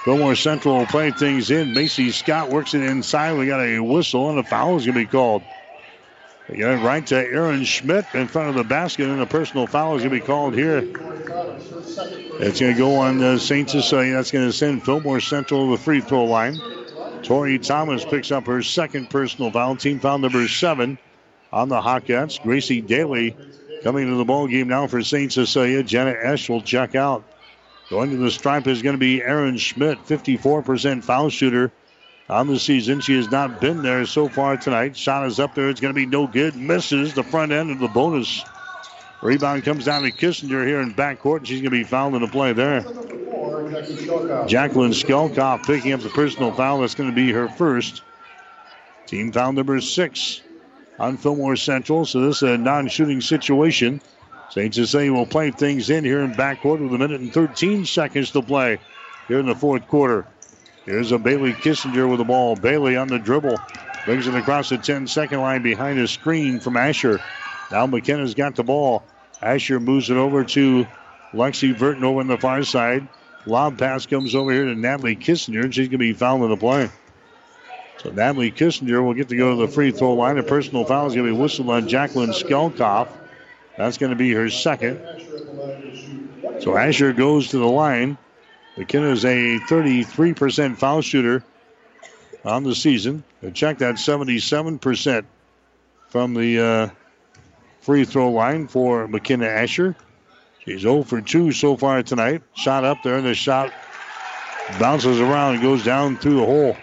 B: Fillmore Central will play things in. Macy Scott works it inside. We got a whistle and a foul is going to be called. It right to Aaron Schmidt in front of the basket, and a personal foul is going to be called here. It's going to go on uh, St. Cecilia. That's going to send Fillmore Central to the free throw line. Tori Thomas picks up her second personal foul. Team foul number seven on the Hawkettes. Gracie Daly coming to the ball game now for St. Cecilia. Jenna Esch will check out. Going to the stripe is going to be Aaron Schmidt, 54% foul shooter on the season. She has not been there so far tonight. Shot is up there. It's going to be no good. Misses the front end of the bonus. Rebound comes down to Kissinger here in backcourt, she's going to be fouled in the play there. Jacqueline Skelkoff picking up the personal foul. That's going to be her first. Team foul number six on Fillmore Central. So this is a non-shooting situation. St. Cecilia will play things in here in backcourt with a minute and 13 seconds to play here in the fourth quarter. Here's a Bailey Kissinger with the ball. Bailey on the dribble. Brings it across the 10 second line behind a screen from Asher. Now McKenna's got the ball. Asher moves it over to Lexi Burton over on the far side. Lob pass comes over here to Natalie Kissinger, and she's going to be fouled in the play. So Natalie Kissinger will get to go to the free throw line. A personal foul is going to be whistled on Jacqueline Skelkoff. That's going to be her second. So Asher goes to the line. McKenna is a 33% foul shooter on the season. And check that 77% from the uh, free throw line for McKenna Asher. She's 0 for 2 so far tonight. Shot up there, and the shot bounces around and goes down through the hole.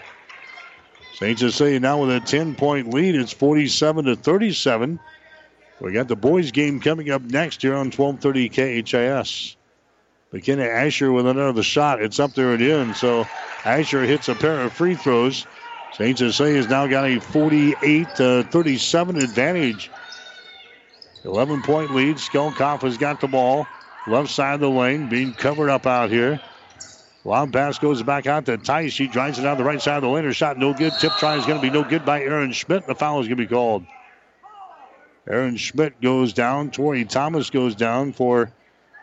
B: St. Cecilia now with a 10 point lead. It's 47 to 37. We got the boys game coming up next here on 1230 KHAS. McKenna Asher with another shot. It's up there and in. So Asher hits a pair of free throws. St. Cecilia has now got a 48 to 37 advantage. 11 point lead. Skelkoff has got the ball. Left side of the lane, being covered up out here. Long pass goes back out to Tice. She drives it down the right side of the lane. Her shot no good. Tip try is going to be no good by Aaron Schmidt. The foul is going to be called. Aaron Schmidt goes down. Tori Thomas goes down for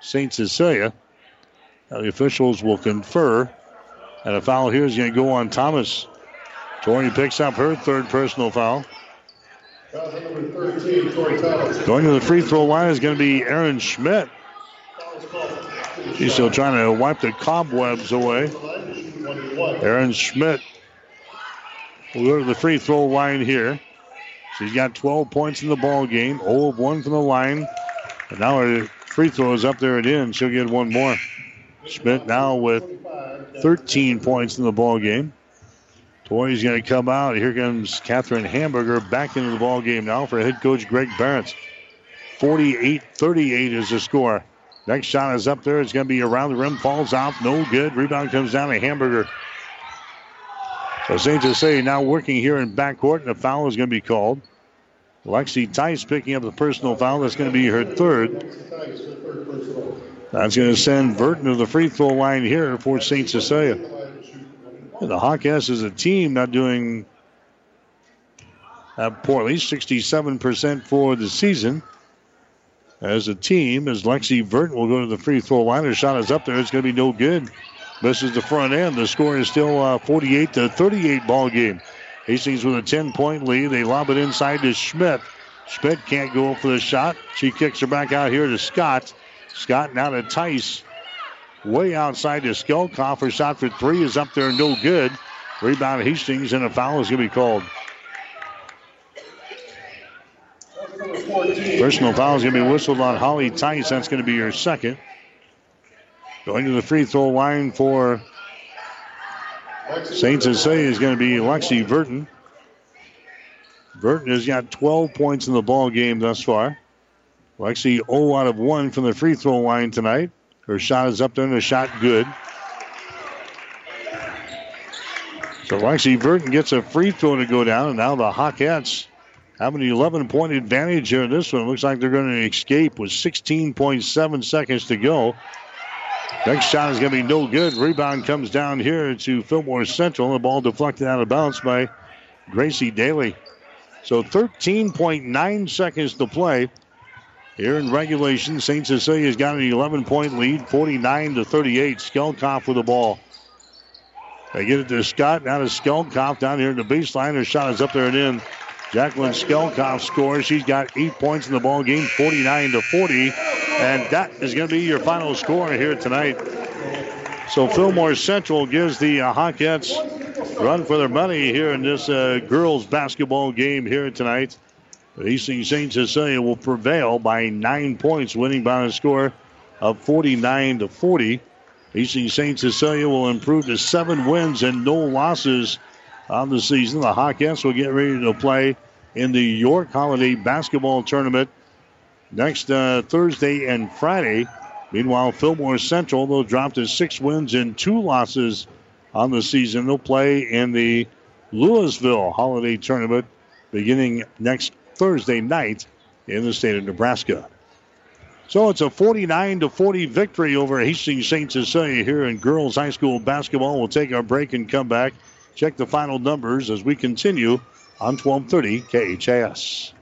B: St. Cecilia. Now the officials will confer. And a foul here is going to go on Thomas. Tori picks up her third personal foul. Going to the free throw line is going to be Aaron Schmidt. She's still trying to wipe the cobwebs away. Aaron Schmidt will go to the free throw line here. She's got 12 points in the ball game, 0 of 1 from the line. And now her free throw is up there and in. She'll get one more. Schmidt now with 13 points in the ball game. Tori's going to come out. Here comes Catherine Hamburger back into the ball game now for head coach Greg Barrett. 48-38 is the score. Next shot is up there. It's going to be around the rim. Falls off. No good. Rebound comes down to Hamburger. So St. Jose now working here in backcourt, and a foul is going to be called. Lexi Tice picking up the personal foul. That's going to be her third. That's going to send Burton to the free throw line here for St. Cecilia. The Hawkeyes as a team not doing that poorly. 67% for the season. As a team, as Lexi Burton will go to the free throw line. Her shot is up there. It's going to be no good. Misses the front end. The score is still uh, 48 to 38 ball game. Hastings with a 10 point lead. They lob it inside to Schmidt. Schmidt can't go for the shot. She kicks her back out here to Scott. Scott now to Tice. Way outside to Skelkoff. Her shot for three is up there, no good. Rebound Hastings, and a foul is going to be called. Personal foul is going to be whistled on Holly Tice. That's going to be her second. Going to the free throw line for St. Cecilia is going to be Lexi Burton. Burton has got 12 points in the ball game thus far. Lexi 0 out of 1 from the free throw line tonight. Her shot is up there and the shot good. So Lexi Burton gets a free throw to go down, and now the Hawkettes have an 11 point advantage here in this one. Looks like they're going to escape with 16.7 seconds to go. Next shot is going to be no good. Rebound comes down here to Fillmore Central. The ball deflected out of bounds by Gracie Daly. So 13.9 seconds to play. Here in regulation, St. Cecilia's got an 11 point lead, 49 to 38. Skelkoff with the ball. They get it to Scott. Now to Skelkoff down here in the baseline. Her shot is up there and in. Jacqueline Skelkoff scores. She's got eight points in the ball game, 49 to 40. And that is going to be your final score here tonight. So Fillmore Central gives the uh, Hawkettes run for their money here in this uh, girls basketball game here tonight. Hastings St. Cecilia will prevail by nine points, winning by a score of 49 to 40. Hastings St. Cecilia will improve to seven wins and no losses on the season. The Hawkettes will get ready to play in the York Holiday Basketball Tournament next uh, Thursday and Friday. Meanwhile, Fillmore Central, they'll drop to six wins and two losses on the season. They'll play in the Louisville Holiday Tournament beginning next Thursday night in the state of Nebraska. So it's a 49 to 40 victory over Hastings St. Cecilia here in girls high school basketball. We'll take our break and come back. Check the final numbers as we continue on 1230 KHAS.